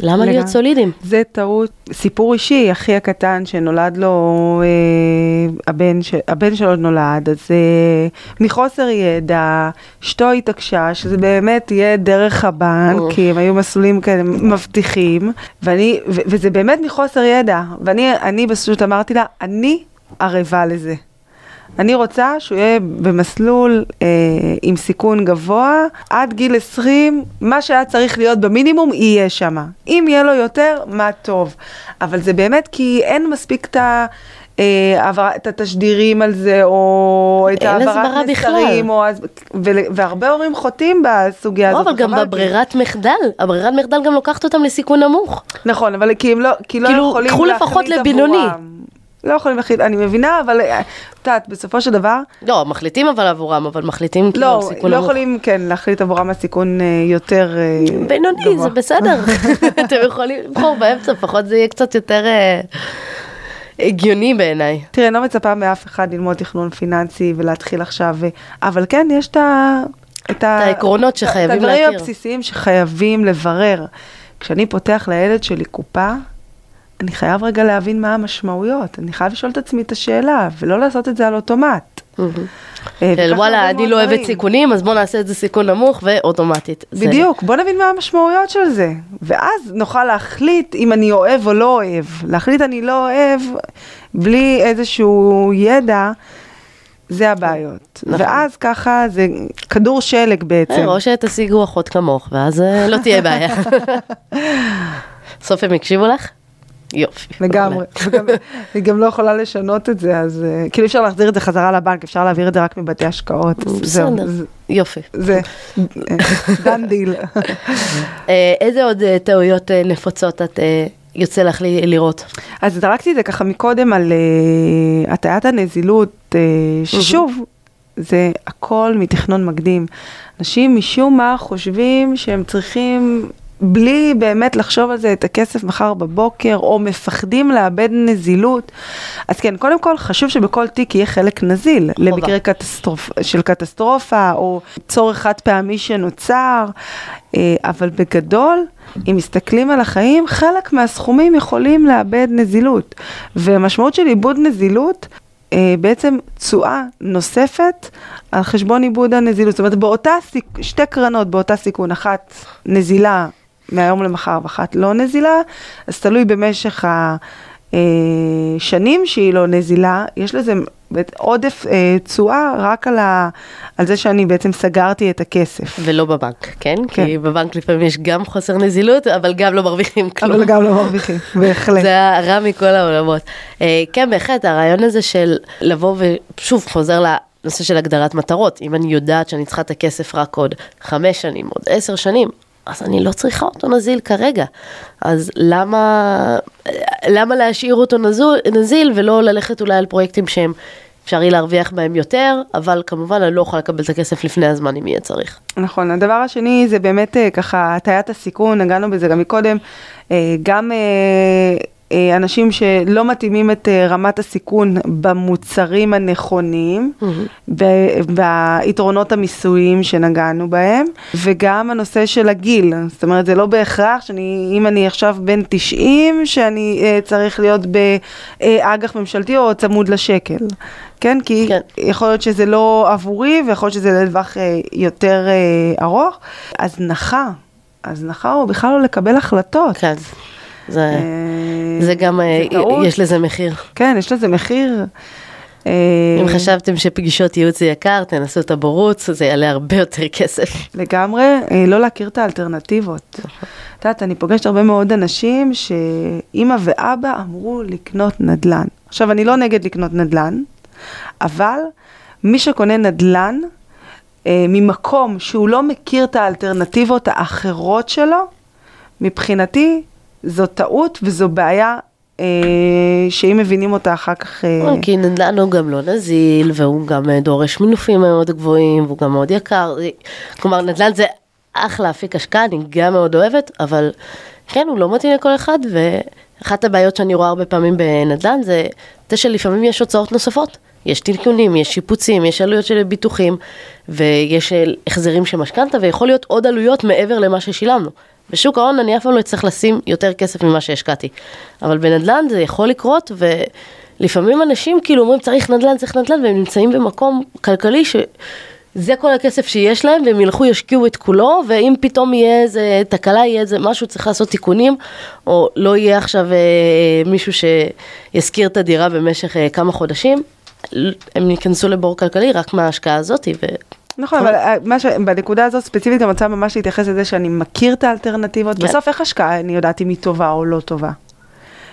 למה להיות לגמרי. סולידיים? זה טעות. סיפור אישי, אחי הקטן שנולד לו, אה, הבן, ש, הבן שלו נולד, אז אה, מחוסר ידע, אשתו התעקשה שזה באמת יהיה דרך הבנק, או. כי הם היו מסלולים כאלה מבטיחים, ואני, ו, וזה באמת מחוסר ידע, ואני אני פשוט אמרתי לה, אני ערבה לזה. אני רוצה שהוא יהיה במסלול אה, עם סיכון גבוה, עד גיל 20, מה שהיה צריך להיות במינימום יהיה שם. אם יהיה לו יותר, מה טוב. אבל זה באמת כי אין מספיק את ה... אה, את התשדירים על זה, או את העברת. מסרים, והרבה הורים חוטאים בסוגיה לא, הזאת. אבל גם בברירת מחדל, הברירת מחדל גם לוקחת אותם לסיכון נמוך. נכון, אבל כי הם לא, כי לא כאילו, יכולים קחו לפחות להחליט לבינוני. לא יכולים להחליט, אני מבינה, אבל אה, את יודעת, בסופו של דבר, לא, מחליטים אבל עבורם, אבל מחליטים כאילו לא, סיכון לא נמוך. יכולים, כן, להחליט עבורם על סיכון אה, יותר אה, בינוני, גבוה. זה בסדר. אתם יכולים לבחור באמצע, לפחות זה יהיה קצת יותר הגיוני בעיניי. תראה, אני לא מצפה מאף אחד ללמוד תכנון פיננסי ולהתחיל עכשיו, אבל כן, יש את ה... את העקרונות שחייבים את הדברים להכיר. הבסיסיים שחייבים לברר. כשאני פותח לילד שלי קופה, אני חייב רגע להבין מה המשמעויות. אני חייב לשאול את עצמי את השאלה, ולא לעשות את זה על אוטומט. אה, וואלה, אני לא אוהבת. סיכונים, אז בוא נעשה את זה סיכון נמוך ואוטומטית. בדיוק, בוא נבין מה המשמעויות של זה, ואז נוכל להחליט אם אני אוהב או לא אוהב. להחליט אני לא אוהב בלי איזשהו ידע, זה הבעיות. נכון. ואז ככה זה כדור שלג בעצם. אה, או שתשיגו אחות כמוך, ואז אה, לא תהיה בעיה. סוף הם הקשיבו לך? יופי. לגמרי. וגם- היא גם לא יכולה לשנות את זה, אז אה, כאילו אי אפשר להחזיר את זה חזרה לבנק, אפשר להעביר את זה רק מבתי השקעות. בסדר. יופי. זה דן דיל. אה, איזה עוד אה, טעויות נפוצות את יוצא לך לראות? אז זרקתי את זה ככה מקודם על הטיית הנזילות, ששוב, זה הכל מתכנון מקדים. אנשים משום מה חושבים שהם צריכים, בלי באמת לחשוב על זה, את הכסף מחר בבוקר, או מפחדים לאבד נזילות. אז כן, קודם כל חשוב שבכל תיק יהיה חלק נזיל, למקרה קטסטרופ, של קטסטרופה, או צורך חד פעמי שנוצר, אה, אבל בגדול, אם מסתכלים על החיים, חלק מהסכומים יכולים לאבד נזילות. והמשמעות של איבוד נזילות, אה, בעצם תשואה נוספת על חשבון איבוד הנזילות. זאת אומרת, באותה סיק... שתי קרנות באותה סיכון, אחת נזילה מהיום למחר ואחת לא נזילה, אז תלוי במשך השנים שהיא לא נזילה, יש לזה עודף אה, תשואה רק על, ה... על זה שאני בעצם סגרתי את הכסף. ולא בבנק, כן? כן. כי בבנק לפעמים יש גם חוסר נזילות, אבל גם לא מרוויחים כלום. אבל גם לא מרוויחים, בהחלט. זה הרע מכל העולמות. אה, כן, בהחלט, הרעיון הזה של לבוא ושוב חוזר לנושא של הגדרת מטרות. אם אני יודעת שאני צריכה את הכסף רק עוד חמש שנים, עוד עשר שנים, אז אני לא צריכה אותו נזיל כרגע. אז למה, למה להשאיר אותו נזול, נזיל ולא ללכת אולי על פרויקטים שהם אפשר יהיה להרוויח בהם יותר, אבל כמובן אני לא אוכל לקבל את הכסף לפני הזמן אם יהיה צריך. נכון, הדבר השני זה באמת אה, ככה הטיית הסיכון, נגענו בזה גם מקודם, אה, גם אה, אנשים שלא מתאימים את אה, רמת הסיכון במוצרים הנכונים, ב- ביתרונות המיסויים שנגענו בהם, וגם הנושא של הגיל, זאת אומרת זה לא בהכרח שאני, אם אני עכשיו בן 90, שאני אה, צריך להיות באג"ח ממשלתי או צמוד לשקל, כן? כי כן. יכול להיות שזה לא עבורי ויכול להיות שזה לטווח אה, יותר אה, ארוך. הזנחה, הזנחה או בכלל לא לקבל החלטות. כן, זה, אה, זה גם, אה, זה. יש לזה מחיר. כן, יש לזה מחיר. אה, אם חשבתם שפגישות ייעוץ זה יקר, תנסו את הבורוץ, זה יעלה הרבה יותר כסף. לגמרי, לא להכיר את האלטרנטיבות. את יודעת, אני פוגשת הרבה מאוד אנשים שאימא ואבא אמרו לקנות נדל"ן. עכשיו, אני לא נגד לקנות נדל"ן, אבל מי שקונה נדל"ן אה, ממקום שהוא לא מכיר את האלטרנטיבות האחרות שלו, מבחינתי זו טעות וזו בעיה אה, שאם מבינים אותה אחר כך... אה, כי נדל"ן הוא גם לא נזיל, והוא גם אה, דורש מינופים מאוד גבוהים, והוא גם מאוד יקר. כלומר, נדל"ן זה אחלה אפיק השקעה, אני גם מאוד אוהבת, אבל כן, הוא לא מתאים לכל אחד, ואחת הבעיות שאני רואה הרבה פעמים בנדל"ן זה זה שלפעמים יש הוצאות נוספות. יש תלכונים, יש שיפוצים, יש עלויות של ביטוחים, ויש אה, החזרים של משכנתה, ויכול להיות עוד עלויות מעבר למה ששילמנו. בשוק ההון אני אף פעם לא אצטרך לשים יותר כסף ממה שהשקעתי. אבל בנדל"ן זה יכול לקרות, ולפעמים אנשים כאילו אומרים צריך נדל"ן, צריך נדל"ן, והם נמצאים במקום כלכלי שזה כל הכסף שיש להם, והם ילכו ישקיעו את כולו, ואם פתאום יהיה איזה תקלה, יהיה איזה משהו, צריך לעשות תיקונים, או לא יהיה עכשיו אה, מישהו שישכיר את הדירה במשך אה, כמה חודשים, הם ייכנסו לבור כלכלי רק מההשקעה הזאת, ו... נכון, אבל אה, מה ש... בנקודה הזאת ספציפית אני רוצה ממש להתייחס לזה שאני מכיר את האלטרנטיבות. כן. בסוף איך השקעה אני יודעת אם היא טובה או לא טובה?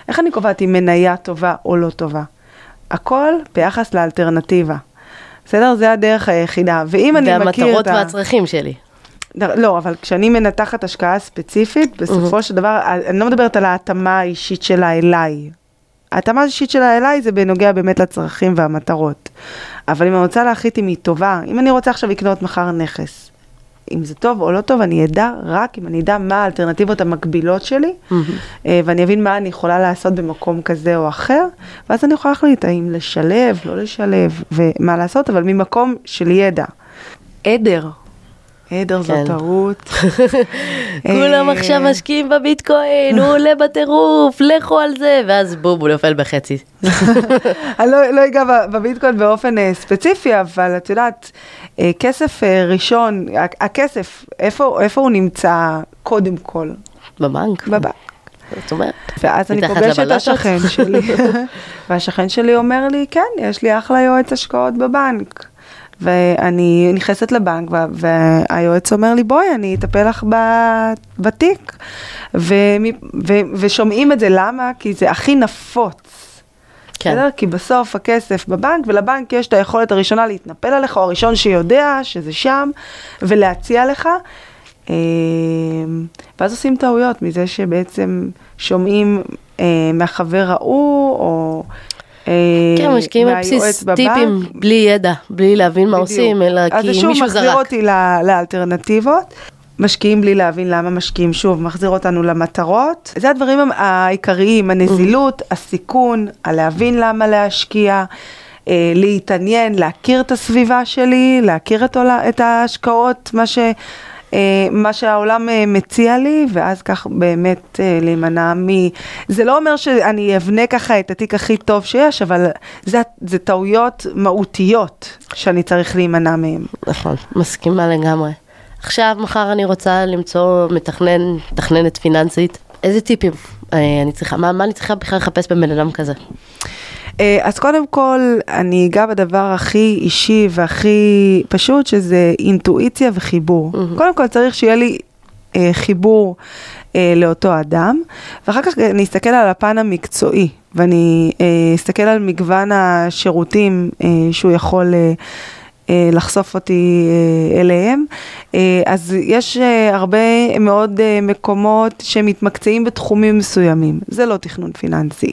איך אני קובעת אם מניה טובה או לא טובה? הכל ביחס לאלטרנטיבה. בסדר? זה הדרך היחידה. ואם אני מכיר והמטרות את ה... והצרכים שלי. לא, אבל כשאני מנתחת השקעה ספציפית, בסופו של דבר, אני לא מדברת על ההתאמה האישית שלה אליי. ההתאמה האישית שלה אליי זה בנוגע באמת לצרכים והמטרות. אבל אם אני רוצה להחליט אם היא טובה, אם אני רוצה עכשיו לקנות מחר נכס, אם זה טוב או לא טוב, אני אדע רק אם אני אדע מה האלטרנטיבות המקבילות שלי, אה, ואני אבין מה אני יכולה לעשות במקום כזה או אחר, ואז אני יכולה להחליט האם לשלב, לא לשלב, ומה לעשות, אבל ממקום של ידע. עדר. עדר זו כן. טעות. כולם אה, עכשיו משקיעים בביטקוין, הוא עולה בטירוף, לכו על זה, ואז בום, הוא נופל בחצי. אני לא, לא אגע בביטקוין באופן אה, ספציפי, אבל את יודעת, אה, כסף ראשון, הכסף, איפה, איפה הוא נמצא קודם כל? בבנק. בבנק. זאת אומרת. ואז אני פוגשת את? השכן שלי, והשכן שלי אומר לי, כן, יש לי אחלה יועץ השקעות בבנק. ואני נכנסת לבנק, וה- והיועץ אומר לי, בואי, אני אטפל לך בתיק. ושומעים את זה, למה? כי זה הכי נפוץ. כן. בסדר? כי בסוף הכסף בבנק, ולבנק יש את היכולת הראשונה להתנפל עליך, או הראשון שיודע שזה שם, ולהציע לך. אה, ואז עושים טעויות מזה שבעצם שומעים אה, מהחבר ההוא, או כן, משקיעים על בסיס. טיפים, בלי ידע, בלי להבין מה. עושים, אלא אז כי זה שוב מישהו מחזיר זרק. אותי לאלטרנטיבות. משקיעים בלי להבין למה משקיעים, שוב, מחזיר אותנו למטרות. זה הדברים העיקריים, הנזילות, הסיכון, הלהבין למה להשקיע, אה, להתעניין, להכיר את הסביבה שלי, להכיר את, ההשקעות, מה, ש, אה, מה שהעולם אה, מציע לי, ואז כך באמת אה, להימנע מ... זה לא אומר שאני אבנה ככה את התיק הכי טוב שיש, אבל זה, זה טעויות מהותיות שאני צריך להימנע מהן. נכון, מסכימה לגמרי. עכשיו, מחר אני רוצה למצוא מתכנן, מתכננת פיננסית. איזה טיפים אה, אני צריכה, מה, מה אני צריכה בכלל לחפש בבן אדם כזה? אה, אז קודם כל, אני אגע בדבר הכי אישי והכי פשוט, שזה אינטואיציה וחיבור. מהמם. קודם כל צריך שיהיה לי אה, חיבור אה, לאותו אדם, ואחר כך אני אסתכל על הפן המקצועי, ואני אה, אסתכל על מגוון השירותים אה, שהוא יכול... אה, אה, לחשוף אותי אה, אליהם. אז יש הרבה מאוד מקומות שמתמקצעים בתחומים מסוימים, זה לא תכנון פיננסי.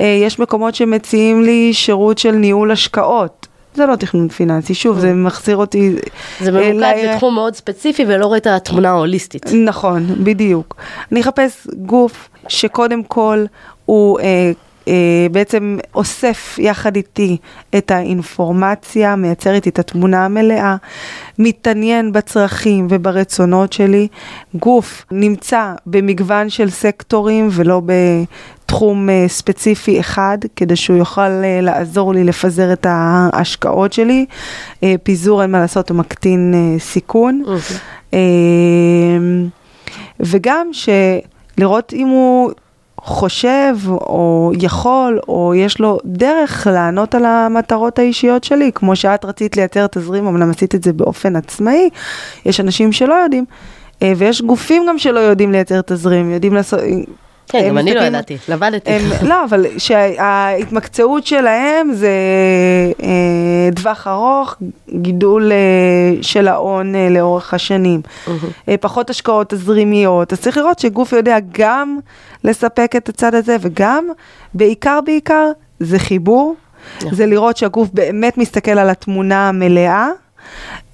אה, יש מקומות שמציעים לי שירות של ניהול השקעות, זה לא תכנון פיננסי, שוב, זה מחזיר אותי... זה אה, ממוקד ל- בתחום מאוד ספציפי ולא רואה את התמונה ההוליסטית. נכון, בדיוק. אני אחפש גוף שקודם כל הוא אה, אה, בעצם אוסף יחד איתי את האינפורמציה, מייצר איתי את התמונה המלאה, מתעניין בצרכים וברצונות שלי. גוף נמצא במגוון של סקטורים ולא בתחום אה, ספציפי אחד, כדי שהוא יוכל אה, לעזור לי לפזר את ההשקעות שלי. אה, פיזור, אין מה לעשות, הוא מקטין סיכון. מהמם. אמ, וגם שלראות אם הוא חושב או יכול או יש לו דרך לענות על המטרות האישיות שלי, כמו שאת רצית לייצר תזרים, אמנם עשית את זה באופן עצמאי, יש אנשים שלא יודעים. ויש גופים גם שלא יודעים לייצר תזרים, יודעים לעשות... כן, גם אני לא ידעתי, למדתי. לא, אבל שההתמקצעות שלהם זה אה, טווח ארוך, גידול אה, של ההון אה, לאורך השנים, פחות השקעות תזרימיות, אז צריך לראות שגוף יודע גם לספק את הצד הזה וגם, בעיקר בעיקר, זה חיבור, נכון. זה לראות שהגוף באמת מסתכל על התמונה המלאה.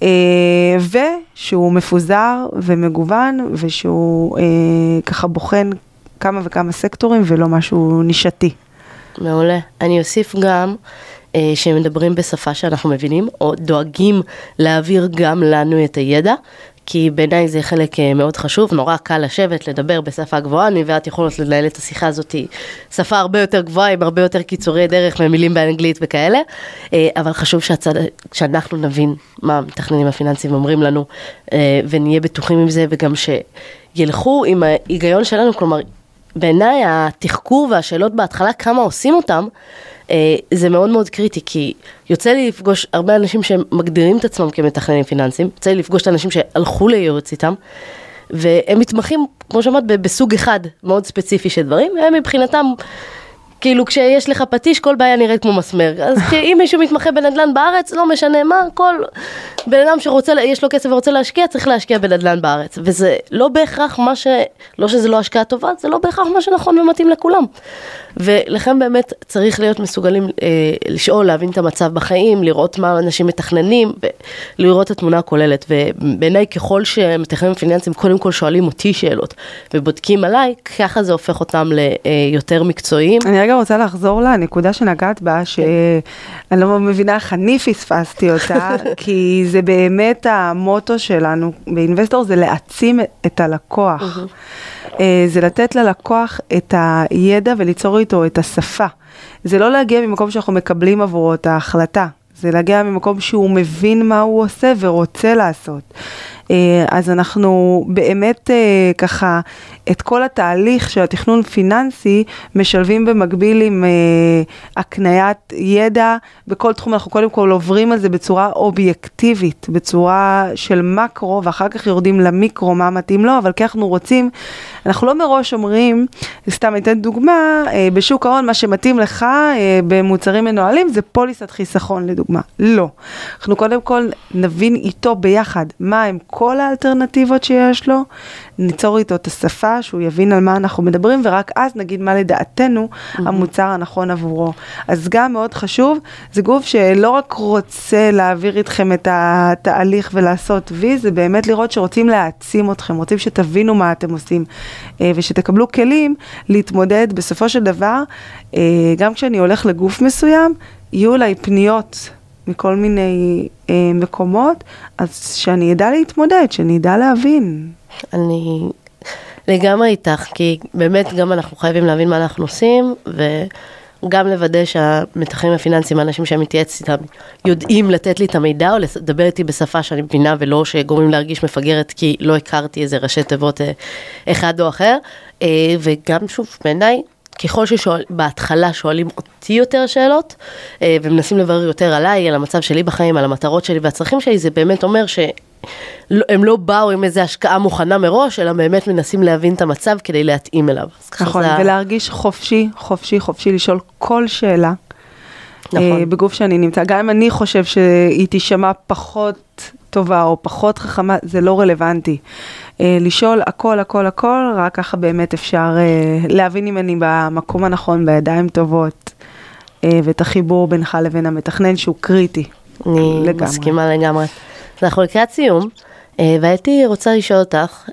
אה, ושהוא מפוזר ומגוון ושהוא אה, ככה בוחן כמה וכמה סקטורים ולא משהו נישתי. מעולה. אני אוסיף גם אה, שהם מדברים בשפה שאנחנו מבינים, או דואגים להעביר גם לנו את הידע, כי בעיניי זה חלק אה, מאוד חשוב, נורא קל לשבת, לדבר בשפה גבוהה, אני ואת יכולות לנהל את השיחה הזאת, שפה הרבה יותר גבוהה, עם הרבה יותר קיצורי דרך ממילים באנגלית וכאלה, אה, אבל חשוב שהצד, שאנחנו נבין מה המתכננים הפיננסיים אומרים לנו, אה, ונהיה בטוחים עם זה, וגם שילכו עם ההיגיון שלנו, כלומר, בעיניי התחקור והשאלות בהתחלה, כמה עושים אותם, אה, זה מאוד מאוד קריטי, כי יוצא לי לפגוש הרבה אנשים שמגדירים את עצמם כמתכננים פיננסיים, יוצא לי לפגוש את האנשים שהלכו לייעוץ איתם, והם מתמחים, כמו שאמרת, בסוג אחד מאוד ספציפי של דברים, והם מבחינתם... כאילו כשיש לך פטיש כל בעיה נראית כמו מסמר, אז אם מישהו מתמחה בנדל"ן בארץ, לא משנה מה, כל בן אדם שרוצה, יש לו כסף ורוצה להשקיע, צריך להשקיע בנדל"ן בארץ, וזה לא בהכרח מה ש... לא שזה לא השקעה טובה, זה לא בהכרח מה שנכון ומתאים לכולם. ולכן באמת צריך להיות מסוגלים אה, לשאול, להבין את המצב בחיים, לראות מה אנשים מתכננים, ולראות את התמונה הכוללת. ובעיניי ככל שמתכננים פיננסיים קודם כל שואלים אותי שאלות ובודקים עליי, ככה זה הופך אותם ליותר מקצועיים. אני רגע רוצה לחזור לנקודה שנגעת בה, שאני לא מבינה איך אני פספסתי אותה, כי זה באמת המוטו שלנו באינבסטור, זה להעצים את הלקוח. אה, זה לתת ללקוח את הידע וליצור איתו את השפה. זה לא להגיע ממקום שאנחנו מקבלים עבורו את ההחלטה. זה להגיע ממקום שהוא מבין מה הוא עושה ורוצה לעשות. אז אנחנו באמת ככה את כל התהליך של התכנון פיננסי משלבים במקביל עם הקניית ידע בכל תחום, אנחנו קודם כל עוברים על זה בצורה אובייקטיבית, בצורה של מקרו, ואחר כך יורדים למיקרו, מה מתאים לו, אבל כי אנחנו רוצים, אנחנו לא מראש אומרים, סתם אתן דוגמה, בשוק ההון מה שמתאים לך במוצרים מנוהלים זה פוליסת חיסכון לדוגמה. לא. אנחנו קודם כל נבין איתו ביחד מה הם כל האלטרנטיבות שיש לו, ניצור איתו את השפה, שהוא יבין על מה אנחנו מדברים, ורק אז נגיד מה לדעתנו mm-hmm. המוצר הנכון עבורו. אז גם מאוד חשוב, זה גוף שלא רק רוצה להעביר איתכם את התהליך ולעשות וי, זה באמת לראות שרוצים להעצים אתכם, רוצים שתבינו מה אתם עושים, אה, ושתקבלו כלים להתמודד בסופו של דבר, אה, גם כשאני הולך לגוף מסוים, יהיו אליי פניות מכל מיני אה, מקומות, אז שאני אדע להתמודד, שאני אדע להבין. אני לגמרי איתך, כי באמת גם אנחנו חייבים להבין מה אנחנו עושים, וגם לוודא שהמתחים הפיננסיים, האנשים שאני מתייעץ איתם, יודעים לתת לי את המידע או לדבר איתי בשפה שאני מבינה ולא שגורמים להרגיש מפגרת כי לא הכרתי איזה ראשי תיבות אה, אחד או אחר. אה, וגם שוב, בעיניי, ככל שבהתחלה שואלים אותי יותר שאלות, אה, ומנסים לברר יותר עליי, על המצב שלי בחיים, על המטרות שלי והצרכים שלי, זה באמת אומר שהם לא באו עם איזו השקעה מוכנה מראש, אלא באמת מנסים להבין את המצב כדי להתאים אליו. נכון, זה... ולהרגיש חופשי, חופשי, חופשי לשאול כל שאלה. נכון. אה, בגוף שאני נמצא, גם אם אני חושב שהיא תישמע פחות טובה או פחות חכמה, זה לא רלוונטי. אה, לשאול הכל, הכל, הכל, רק ככה באמת אפשר אה, להבין אם אני במקום הנכון, בידיים טובות, אה, ואת החיבור בינך לבין המתכנן שהוא קריטי. אני לגמרי. מסכימה לגמרי. אז אנחנו לקראת סיום, והייתי רוצה לשאול אותך,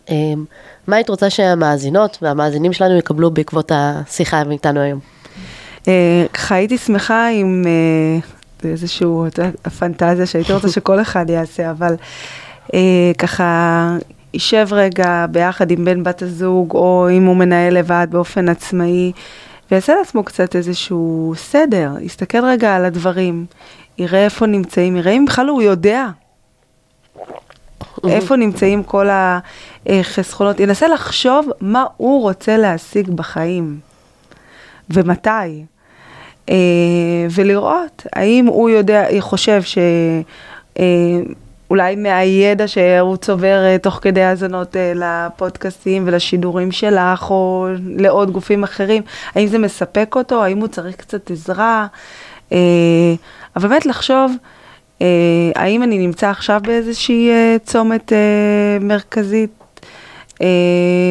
מה היית רוצה שהמאזינות והמאזינים שלנו יקבלו בעקבות השיחה איתנו היום? ככה הייתי שמחה עם איזושהי הפנטזיה שהייתי רוצה שכל אחד יעשה, אבל ככה יישב רגע ביחד עם בן בת הזוג, או אם הוא מנהל לבד באופן עצמאי, ויעשה לעצמו קצת איזשהו סדר, יסתכל רגע על הדברים, יראה איפה נמצאים, יראה אם בכלל הוא יודע איפה נמצאים כל החסכונות, ינסה לחשוב מה הוא רוצה להשיג בחיים, ומתי. אה, ולראות האם הוא יודע, חושב ש... אולי מהידע שהוא צובר אה, תוך כדי האזנות אה, לפודקאסטים ולשידורים שלך, או לעוד גופים אחרים, האם זה מספק אותו, האם הוא צריך קצת עזרה, אה, אבל באמת לחשוב, האם אני נמצא עכשיו באיזושהי צומת מרכזית.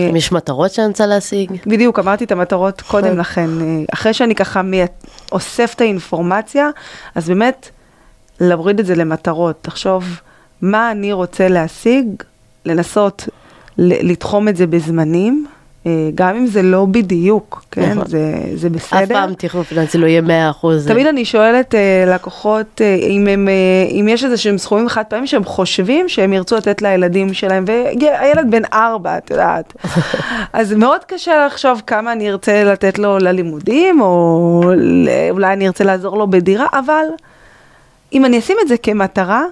אם יש מטרות שאני רוצה להשיג. בדיוק, אמרתי את המטרות קודם. לכן. אחרי שאני ככה אוסף את האינפורמציה, אז באמת להוריד את זה למטרות, לחשוב מה אני רוצה להשיג, לנסות לתחום את זה בזמנים, אה, גם אם זה לא בדיוק, כן? נכון. זה, זה בסדר. אף פעם תכנון פיננסי לא יהיה 100 אחוז. תמיד אני שואלת uh, לקוחות uh, אם, הם, uh, אם יש איזה שהם סכומים חד פעמים שהם חושבים שהם ירצו לתת לילדים שלהם, והילד בן ארבע, את יודעת. אז מאוד קשה לחשוב כמה אני ארצה לתת לו ללימודים, או אולי אני ארצה לעזור לו בדירה, אבל אם אני אשים את זה כמטרה,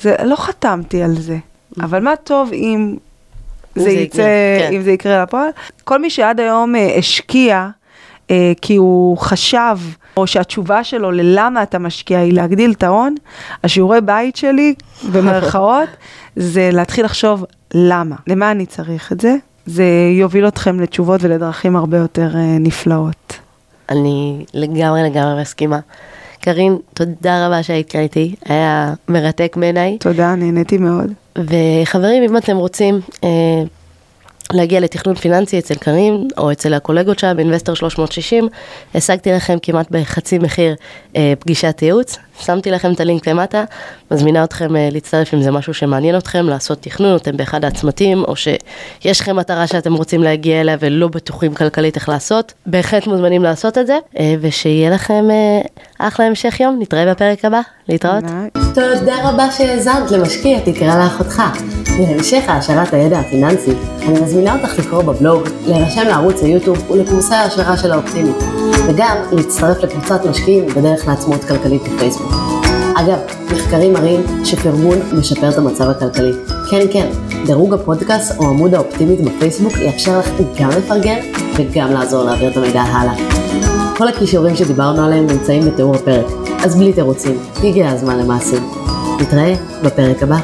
זה, לא חתמתי על זה, mm. אבל מה טוב אם זה יצא, כן. אם זה יקרה לפועל. כל מי שעד היום אה, השקיע, אה, כי הוא חשב, או שהתשובה שלו ללמה אתה משקיע היא להגדיל את ההון, השיעורי בית שלי, במרכאות, זה להתחיל לחשוב למה, למה אני צריך את זה. זה יוביל אתכם לתשובות ולדרכים הרבה יותר אה, נפלאות. אני לגמרי לגמרי מסכימה. קארין, תודה רבה שהיית כאן איתי, היה מרתק בעיניי. תודה, נהניתי מאוד. וחברים, אם אתם רוצים אה, להגיע לתכנון פיננסי אצל קארין, או אצל הקולגות שלה באינבסטר 360, השגתי לכם כמעט בחצי מחיר אה, פגישת ייעוץ, שמתי לכם את הלינק למטה, מזמינה אתכם אה, להצטרף אם זה משהו שמעניין אתכם, לעשות תכנון, אתם באחד העצמתים, או שיש לכם מטרה שאתם רוצים להגיע אליה ולא בטוחים כלכלית איך לעשות, בהחלט מוזמנים לעשות את זה, אה, ושיהיה לכם אה, אחלה המשך יום, נתראה בפרק הבא, להתראות. תודה רבה שהאזנת למשקיע תקרא לאחותך. להמשך העשרת הידע הפיננסי, אני מזמינה אותך לקרוא בבלוג, להירשם לערוץ היוטיוב ולקורסי ההשערה של האופטימית, וגם להצטרף לקבוצת משקיעים בדרך לעצמאות כלכלית בפייסבוק. אגב, מחקרים מראים שפרגון משפר את המצב הכלכלי, כן, כן, דירוג הפודקאסט או עמוד האופטימית בפייסבוק יאפשר לך גם לפרגן וגם לעזור להעביר את המידע הלאה. כל הכישורים שדיברנו עליהם נמצאים בתיאור הפרק, אז בלי תירוצים, הגיע הזמן למעשים. נתראה בפרק הבא.